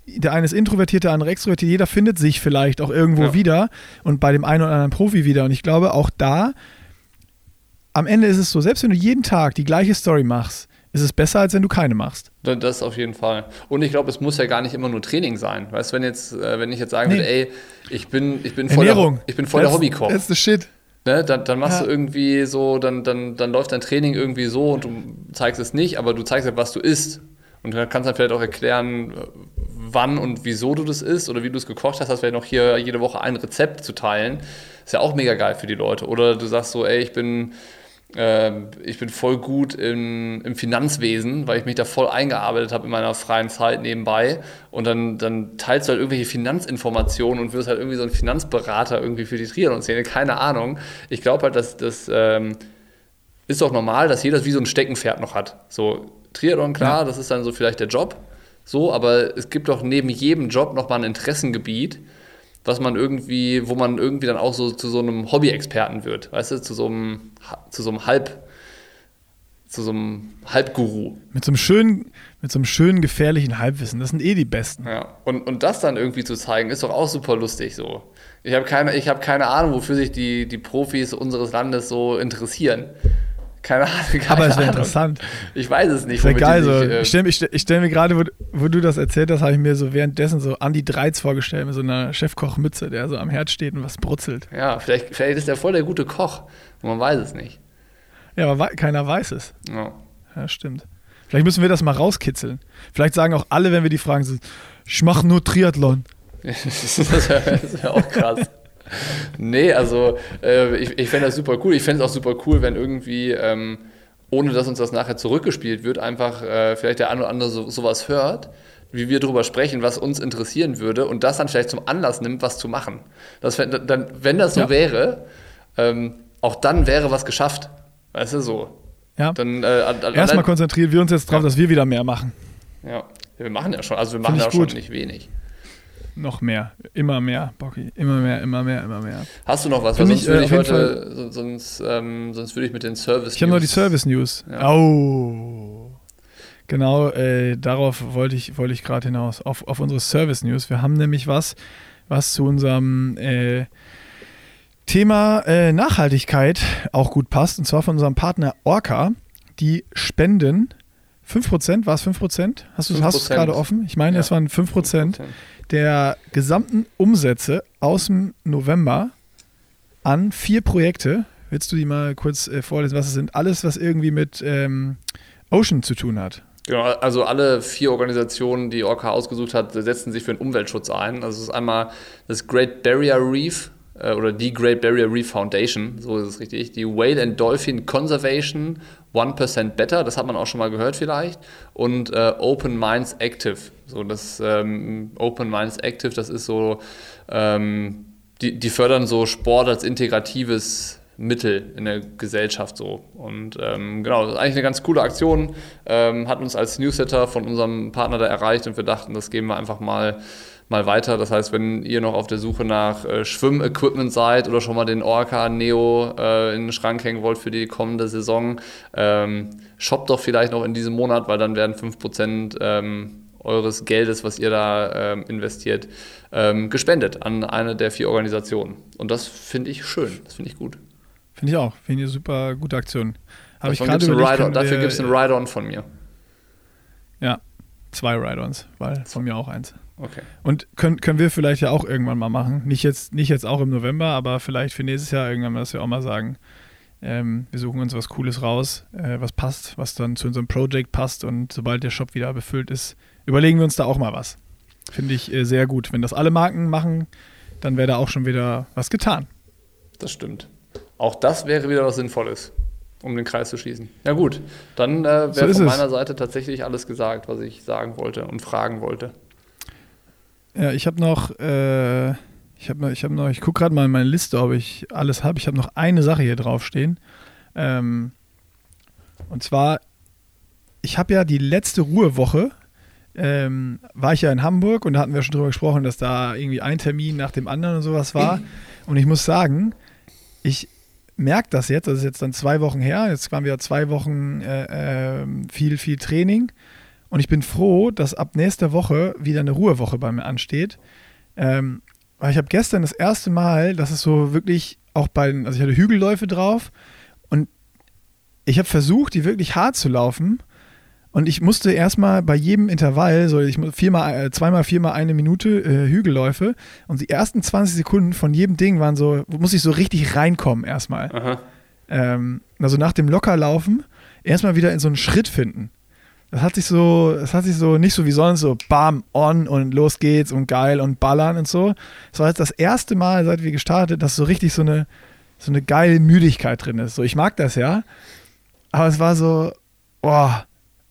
der eine ist introvertiert, der andere extrovertiert, jeder findet sich vielleicht auch irgendwo ja. wieder und bei dem einen oder anderen Profi wieder. Und ich glaube, auch da, am Ende ist es so, selbst wenn du jeden Tag die gleiche Story machst, ist es besser, als wenn du keine machst. Das auf jeden Fall. Und ich glaube, es muss ja gar nicht immer nur Training sein. Weißt du, wenn, jetzt, äh, wenn ich jetzt sagen nee. würde, ey, ich bin, ich bin voll Ernährung. der, ich bin voll der Hobbykoch. That's the shit. Ne, dann, dann machst ja. du irgendwie so, dann, dann, dann läuft dein Training irgendwie so und du zeigst es nicht, aber du zeigst halt, was du isst. Und dann kannst du dann vielleicht auch erklären, wann und wieso du das isst oder wie du es gekocht hast. Hast vielleicht noch hier jede Woche ein Rezept zu teilen. Ist ja auch mega geil für die Leute. Oder du sagst so, ey, ich bin ich bin voll gut im, im, Finanzwesen, weil ich mich da voll eingearbeitet habe in meiner freien Zeit nebenbei. Und dann, dann teilst du halt irgendwelche Finanzinformationen und wirst halt irgendwie so ein Finanzberater irgendwie für die Triathlon-Szene. Keine Ahnung. Ich glaube halt, dass das ähm, ist doch normal, dass jeder wie so ein Steckenpferd noch hat. So Triathlon, klar, ja. das ist dann so vielleicht der Job. So, aber es gibt doch neben jedem Job nochmal ein Interessengebiet, was man irgendwie, wo man irgendwie dann auch so zu so einem Hobby-Experten wird, weißt du, zu so einem, zu so einem Halb, zu so einem Halbguru. Mit so einem schönen, mit so einem schönen, gefährlichen Halbwissen. Das sind eh die Besten. Ja, und, und das dann irgendwie zu zeigen, ist doch auch super lustig so. Ich habe keine, hab keine Ahnung, wofür sich die, die Profis unseres Landes so interessieren. Keine Ahnung. Keine Aber es wäre interessant. Ich weiß es nicht. Wäre geil. So. Äh ich stelle stell, stell mir gerade, wo, wo, du das erzählt hast, habe ich mir so währenddessen so Andi Dreiz vorgestellt mit so einer Chefkochmütze, der so am Herd steht und was brutzelt. Ja, vielleicht, vielleicht ist er voll der gute Koch. Man weiß es nicht. Ja, aber keiner weiß es. Ja. ja, stimmt. Vielleicht müssen wir das mal rauskitzeln. Vielleicht sagen auch alle, wenn wir die fragen, so, ich mache nur Triathlon. das wäre wär auch krass. Nee, also äh, ich, ich fände das super cool. Ich fände es auch super cool, wenn irgendwie, ähm, ohne dass uns das nachher zurückgespielt wird, einfach äh, vielleicht der eine oder andere so, sowas hört, wie wir darüber sprechen, was uns interessieren würde und das dann vielleicht zum Anlass nimmt, was zu machen. Das, dann, wenn das so ja. wäre, ähm, auch dann wäre was geschafft. Weißt du, so. Ja. Dann, äh, Erstmal konzentrieren wir uns jetzt drauf, ja. dass wir wieder mehr machen. Ja, wir machen ja schon, also wir machen ja schon nicht wenig. Noch mehr, immer mehr, Bocky. Immer mehr, immer mehr, immer mehr. Hast du noch was? Weil sonst, ich, würde äh, ich heute, sonst, ähm, sonst würde ich mit den Service News. Ich habe noch die Service News. Ja. Oh. Genau, äh, darauf wollte ich, wollte ich gerade hinaus. Auf, auf unsere Service News. Wir haben nämlich was, was zu unserem äh, Thema äh, Nachhaltigkeit auch gut passt, und zwar von unserem Partner Orca. Die spenden 5%, war es 5%? Hast du es gerade offen? Ich meine, ja. es waren 5%, 5% der gesamten Umsätze aus dem November an vier Projekte. Willst du die mal kurz äh, vorlesen, was es sind? Alles, was irgendwie mit ähm, Ocean zu tun hat. Genau, also alle vier Organisationen, die Orca ausgesucht hat, setzen sich für den Umweltschutz ein. Also es ist einmal das Great Barrier Reef, äh, oder die Great Barrier Reef Foundation, so ist es richtig, die Whale and Dolphin Conservation 1% Better, das hat man auch schon mal gehört vielleicht, und äh, Open Minds Active. So das ähm, Open Minds Active, das ist so, ähm, die, die fördern so Sport als integratives Mittel in der Gesellschaft so. Und ähm, genau, das ist eigentlich eine ganz coole Aktion. Ähm, hat uns als Newsletter von unserem Partner da erreicht und wir dachten, das geben wir einfach mal mal weiter. Das heißt, wenn ihr noch auf der Suche nach äh, Schwimmequipment seid oder schon mal den Orca Neo äh, in den Schrank hängen wollt für die kommende Saison, ähm, shoppt doch vielleicht noch in diesem Monat, weil dann werden 5% ähm, eures Geldes, was ihr da ähm, investiert, ähm, gespendet an eine der vier Organisationen. Und das finde ich schön, das finde ich gut. Finde ich auch, finde ich eine super gute Aktion. Hab ich gibt's überlegt, dafür gibt es einen Ride-On von mir. Ja, zwei Ride-Ons, weil von mir auch eins. Okay. Und können, können wir vielleicht ja auch irgendwann mal machen. Nicht jetzt, nicht jetzt auch im November, aber vielleicht für nächstes Jahr irgendwann mal, dass wir auch mal sagen, ähm, wir suchen uns was Cooles raus, äh, was passt, was dann zu unserem Projekt passt und sobald der Shop wieder befüllt ist, überlegen wir uns da auch mal was. Finde ich äh, sehr gut. Wenn das alle Marken machen, dann wäre da auch schon wieder was getan. Das stimmt. Auch das wäre wieder was Sinnvolles, um den Kreis zu schließen. Ja gut, dann äh, wäre so von meiner es. Seite tatsächlich alles gesagt, was ich sagen wollte und fragen wollte. Ja, ich habe noch, äh, ich habe noch, ich habe noch, ich gucke gerade mal in meine Liste, ob ich alles habe. Ich habe noch eine Sache hier draufstehen. Ähm, und zwar, ich habe ja die letzte Ruhewoche, ähm, war ich ja in Hamburg und da hatten wir schon drüber gesprochen, dass da irgendwie ein Termin nach dem anderen und sowas war. Und ich muss sagen, ich merke das jetzt, das ist jetzt dann zwei Wochen her, jetzt waren wir zwei Wochen äh, äh, viel, viel Training und ich bin froh, dass ab nächster Woche wieder eine Ruhewoche bei mir ansteht. Ähm, weil ich habe gestern das erste Mal, dass es so wirklich auch bei, also ich hatte Hügelläufe drauf und ich habe versucht, die wirklich hart zu laufen. Und ich musste erstmal bei jedem Intervall, so ich viermal, äh, zweimal, viermal eine Minute äh, Hügelläufe. Und die ersten 20 Sekunden von jedem Ding waren so, muss ich so richtig reinkommen erstmal. Ähm, also nach dem Lockerlaufen erstmal wieder in so einen Schritt finden. Das hat sich so, es hat sich so nicht so wie sonst so bam, on und los geht's und geil und ballern und so. Es war jetzt das erste Mal, seit wir gestartet, dass so richtig so eine, so eine geile Müdigkeit drin ist. So, ich mag das ja. Aber es war so, boah,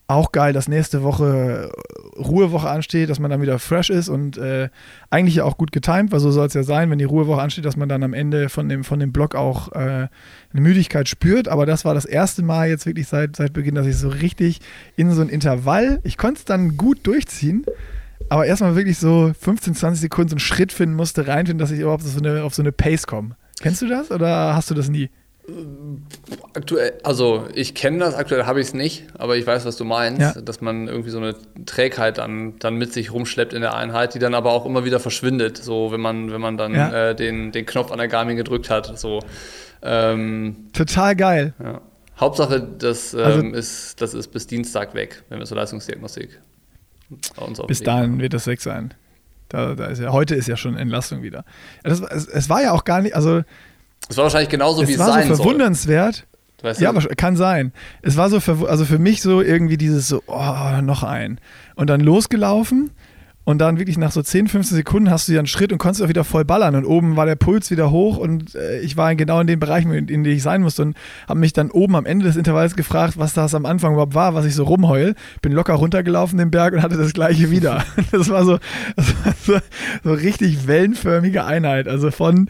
auch geil, dass nächste Woche Ruhewoche ansteht, dass man dann wieder fresh ist und äh, eigentlich auch gut getimt, weil so soll es ja sein, wenn die Ruhewoche ansteht, dass man dann am Ende von dem, von dem Block auch äh, eine Müdigkeit spürt. Aber das war das erste Mal jetzt wirklich seit, seit Beginn, dass ich so richtig in so ein Intervall, ich konnte es dann gut durchziehen, aber erstmal wirklich so 15, 20 Sekunden so einen Schritt finden musste, reinfinden, dass ich überhaupt auf so eine, auf so eine Pace komme. Kennst du das oder hast du das nie? Aktuell, also ich kenne das, aktuell habe ich es nicht, aber ich weiß, was du meinst, ja. dass man irgendwie so eine Trägheit dann, dann mit sich rumschleppt in der Einheit, die dann aber auch immer wieder verschwindet, so wenn man, wenn man dann ja. äh, den, den Knopf an der Garmin gedrückt hat. So. Ähm, Total geil. Ja. Hauptsache, das, also ähm, ist, das ist bis Dienstag weg, wenn wir zur Leistungsdiagnostik uns Bis dahin wird das weg sein. Da, da ist ja, heute ist ja schon Entlastung wieder. Das, es, es war ja auch gar nicht, also es war wahrscheinlich genauso, wie es, sein soll. Es war so verwundernswert. Weißt du? Ja, kann sein. Es war so, also für mich so irgendwie dieses so, oh, noch ein. Und dann losgelaufen und dann wirklich nach so 10, 15 Sekunden hast du ja einen Schritt und konntest auch wieder voll ballern. Und oben war der Puls wieder hoch und äh, ich war genau in den Bereichen, in, denen ich sein musste und habe mich dann oben am Ende des Intervalls gefragt, was das am Anfang überhaupt war, was ich so rumheul. Bin locker runtergelaufen den Berg und hatte das gleiche wieder. das war so, das war so, so richtig wellenförmige Einheit. Also von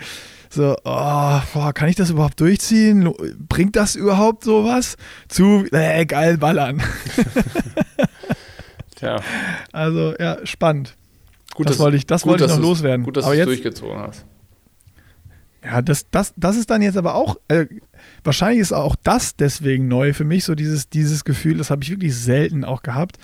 so, oh, boah, kann ich das überhaupt durchziehen? Bringt das überhaupt sowas? Zu, äh, geil, ballern. Tja. Also, ja, spannend. Gut, das wollte ich, das gut, wollte ich noch loswerden. Gut, dass du es durchgezogen hast. Ja, das, das, das ist dann jetzt aber auch, äh, wahrscheinlich ist auch das deswegen neu für mich, so dieses, dieses Gefühl, das habe ich wirklich selten auch gehabt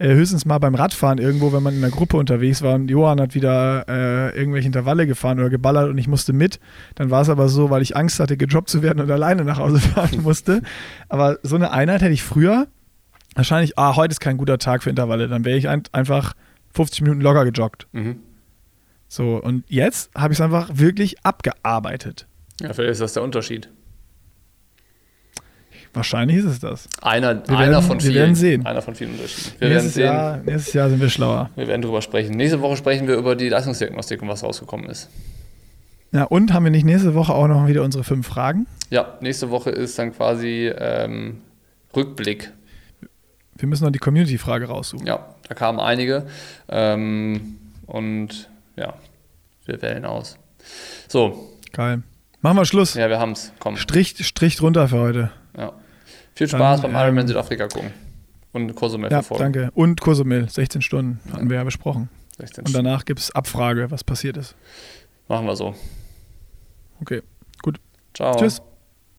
äh, höchstens mal beim Radfahren irgendwo, wenn man in einer Gruppe unterwegs war und Johann hat wieder äh, irgendwelche Intervalle gefahren oder geballert und ich musste mit. Dann war es aber so, weil ich Angst hatte, gedroppt zu werden und alleine nach Hause fahren musste. Aber so eine Einheit hätte ich früher wahrscheinlich, ah, heute ist kein guter Tag für Intervalle. Dann wäre ich ein, einfach 50 Minuten locker gejoggt. Mhm. So, und jetzt habe ich es einfach wirklich abgearbeitet. Ja, vielleicht ist das der Unterschied. Wahrscheinlich ist es das. Einer, wir einer von vielen. Wir werden sehen. Einer von vielen Unterschieden. Wir nächstes, werden sehen. Jahr, nächstes Jahr sind wir schlauer. Wir werden darüber sprechen. Nächste Woche sprechen wir über die Leistungsdiagnostik und was rausgekommen ist. Ja, und haben wir nicht nächste Woche auch noch wieder unsere fünf Fragen? Ja, nächste Woche ist dann quasi ähm, Rückblick. Wir müssen noch die Community-Frage raussuchen. Ja, da kamen einige. Ähm, und ja, wir wählen aus. So. Geil. Machen wir Schluss. Ja, wir haben es. Komm. Strich, Strich drunter für heute. Ja. Viel Spaß Dann, beim Ironman ähm, Südafrika gucken. Und Cozumel ja, verfolgen. Danke. Und Cozumel, 16 Stunden, hatten ja. wir ja besprochen. 16 Und danach gibt es Abfrage, was passiert ist. Machen wir so. Okay, gut. Ciao. Tschüss.